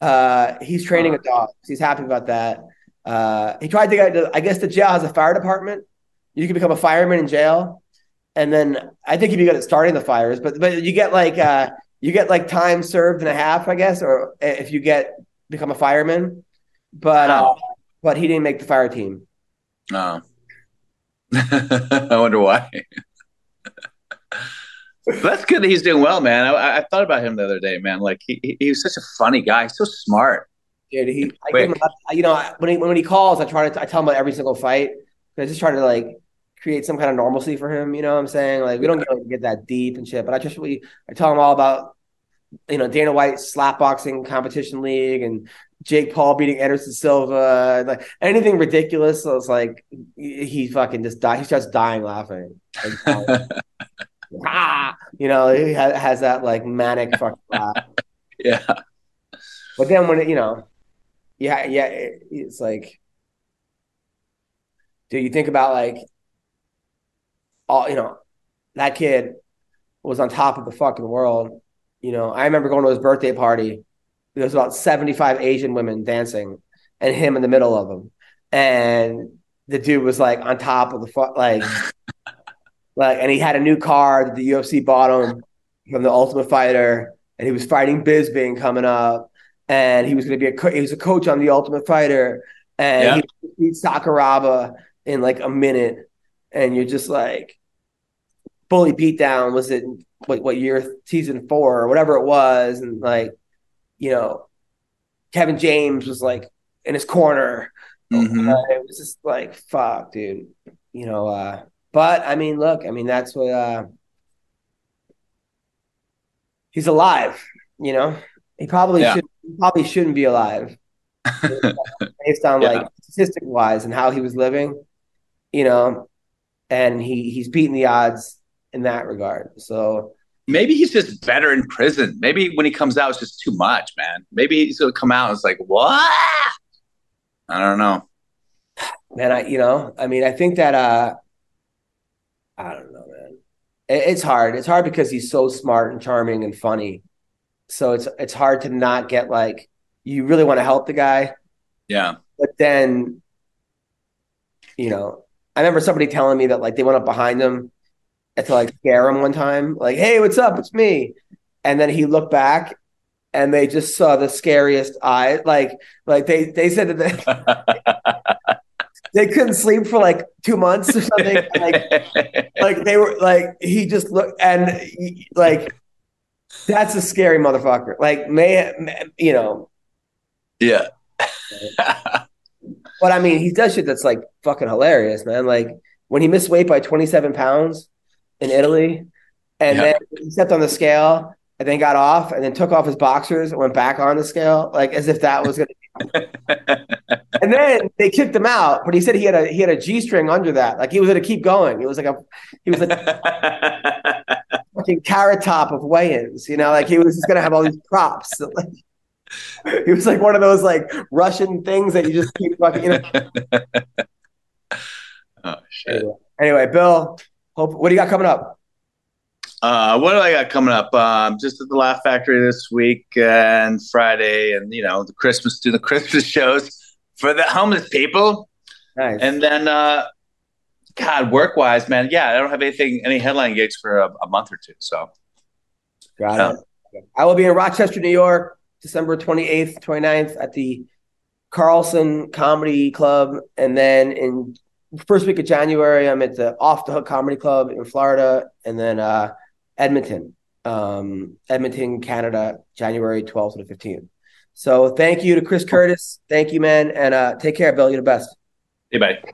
Uh, he's training a dog. He's happy about that. Uh, he tried to get. To, I guess the jail has a fire department. You can become a fireman in jail, and then I think you'd be good at starting the fires. But but you get like uh, you get like time served and a half, I guess, or if you get become a fireman. But uh, but he didn't make the fire team. No. I wonder why. That's good that he's doing well, man. I, I thought about him the other day, man. Like he, he, was such a funny guy. He's so smart. Dude, he, I give him, a- you know, when he when he calls, I try to I tell him about every single fight. I just try to like create some kind of normalcy for him. You know what I'm saying? Like we don't get, get that deep and shit, but I just we I tell him all about you know Dana White's slapboxing competition league and Jake Paul beating Anderson Silva, like anything ridiculous. So it's like he fucking just die. He starts dying laughing. Like, ah, you know, he ha- has that like manic fucking laugh. Yeah. But then when it, you know, yeah, yeah, it, it's like, do you think about like, all you know, that kid was on top of the fucking world. You know, I remember going to his birthday party. There was about seventy-five Asian women dancing, and him in the middle of them, and the dude was like on top of the fu- like, like, and he had a new car that the UFC bought him from the Ultimate Fighter, and he was fighting Bisping coming up and he was going to be a co- he was a coach on the Ultimate Fighter, and Yeah. he beat Sakuraba in like a minute, and you're just like, bully beatdown was it what what year season four or whatever it was, and like, you know, Kevin James was like in his corner. Mhm. Uh, it was just like fuck, dude. You know, uh, but I mean, look, I mean, that's what uh, he's alive. You know, he probably Yeah. should he probably shouldn't be alive based on Yeah. like statistic wise and how he was living. You know, and he he's beating the odds in that regard. So Maybe he's just better in prison. Maybe when he comes out, it's just too much, man. Maybe he's gonna come out and it's like, what? I don't know. man, I you know, I mean, I think that uh, I don't know, man. It, it's hard. It's hard because he's so smart and charming and funny. So it's it's hard to not get like you really want to help the guy, Yeah. but then you know, I remember somebody telling me that like they went up behind him to like scare him one time, like, "Hey, what's up? It's me," and then he looked back. And they just saw the scariest eye, like, like they they said that they, they couldn't sleep for like two months or something. like, like they were like he just looked and he- like that's a scary motherfucker. Like may you know, yeah. but I mean he does shit that's like fucking hilarious, man. Like when he missed weight by twenty seven pounds in Italy, and Yeah. then he stepped on the scale and then got off and then took off his boxers and went back on the scale, like as if that was gonna and then they kicked him out, but he said he had a he had a G string under that. Like he was gonna keep going. He was like a he was like fucking carrot top of weigh-ins, you know, like he was just gonna have all these props. he was like one of those like Russian things that you just keep fucking, you know. oh shit. Anyway, anyway, Bill, hope what do you got coming up? Uh, what do I got coming up? Um, just at the Laugh Factory this week and Friday, and you know the Christmas do the Christmas shows for the homeless people. Nice. And then, uh, God, work wise, man, yeah, I don't have anything, any headline gigs for a, a month or two. So, Got it. I will be in Rochester, New York, December 28th, 29th at the Carlson Comedy Club. And then in first week of January, I'm at the Off the Hook Comedy Club in Florida. And then uh, Edmonton, um, Edmonton, Canada, January 12th to the 15th. So thank you to Chris Curtis. Thank you, man. And uh, take care, Bill. You're the best. hey, bye. Bye.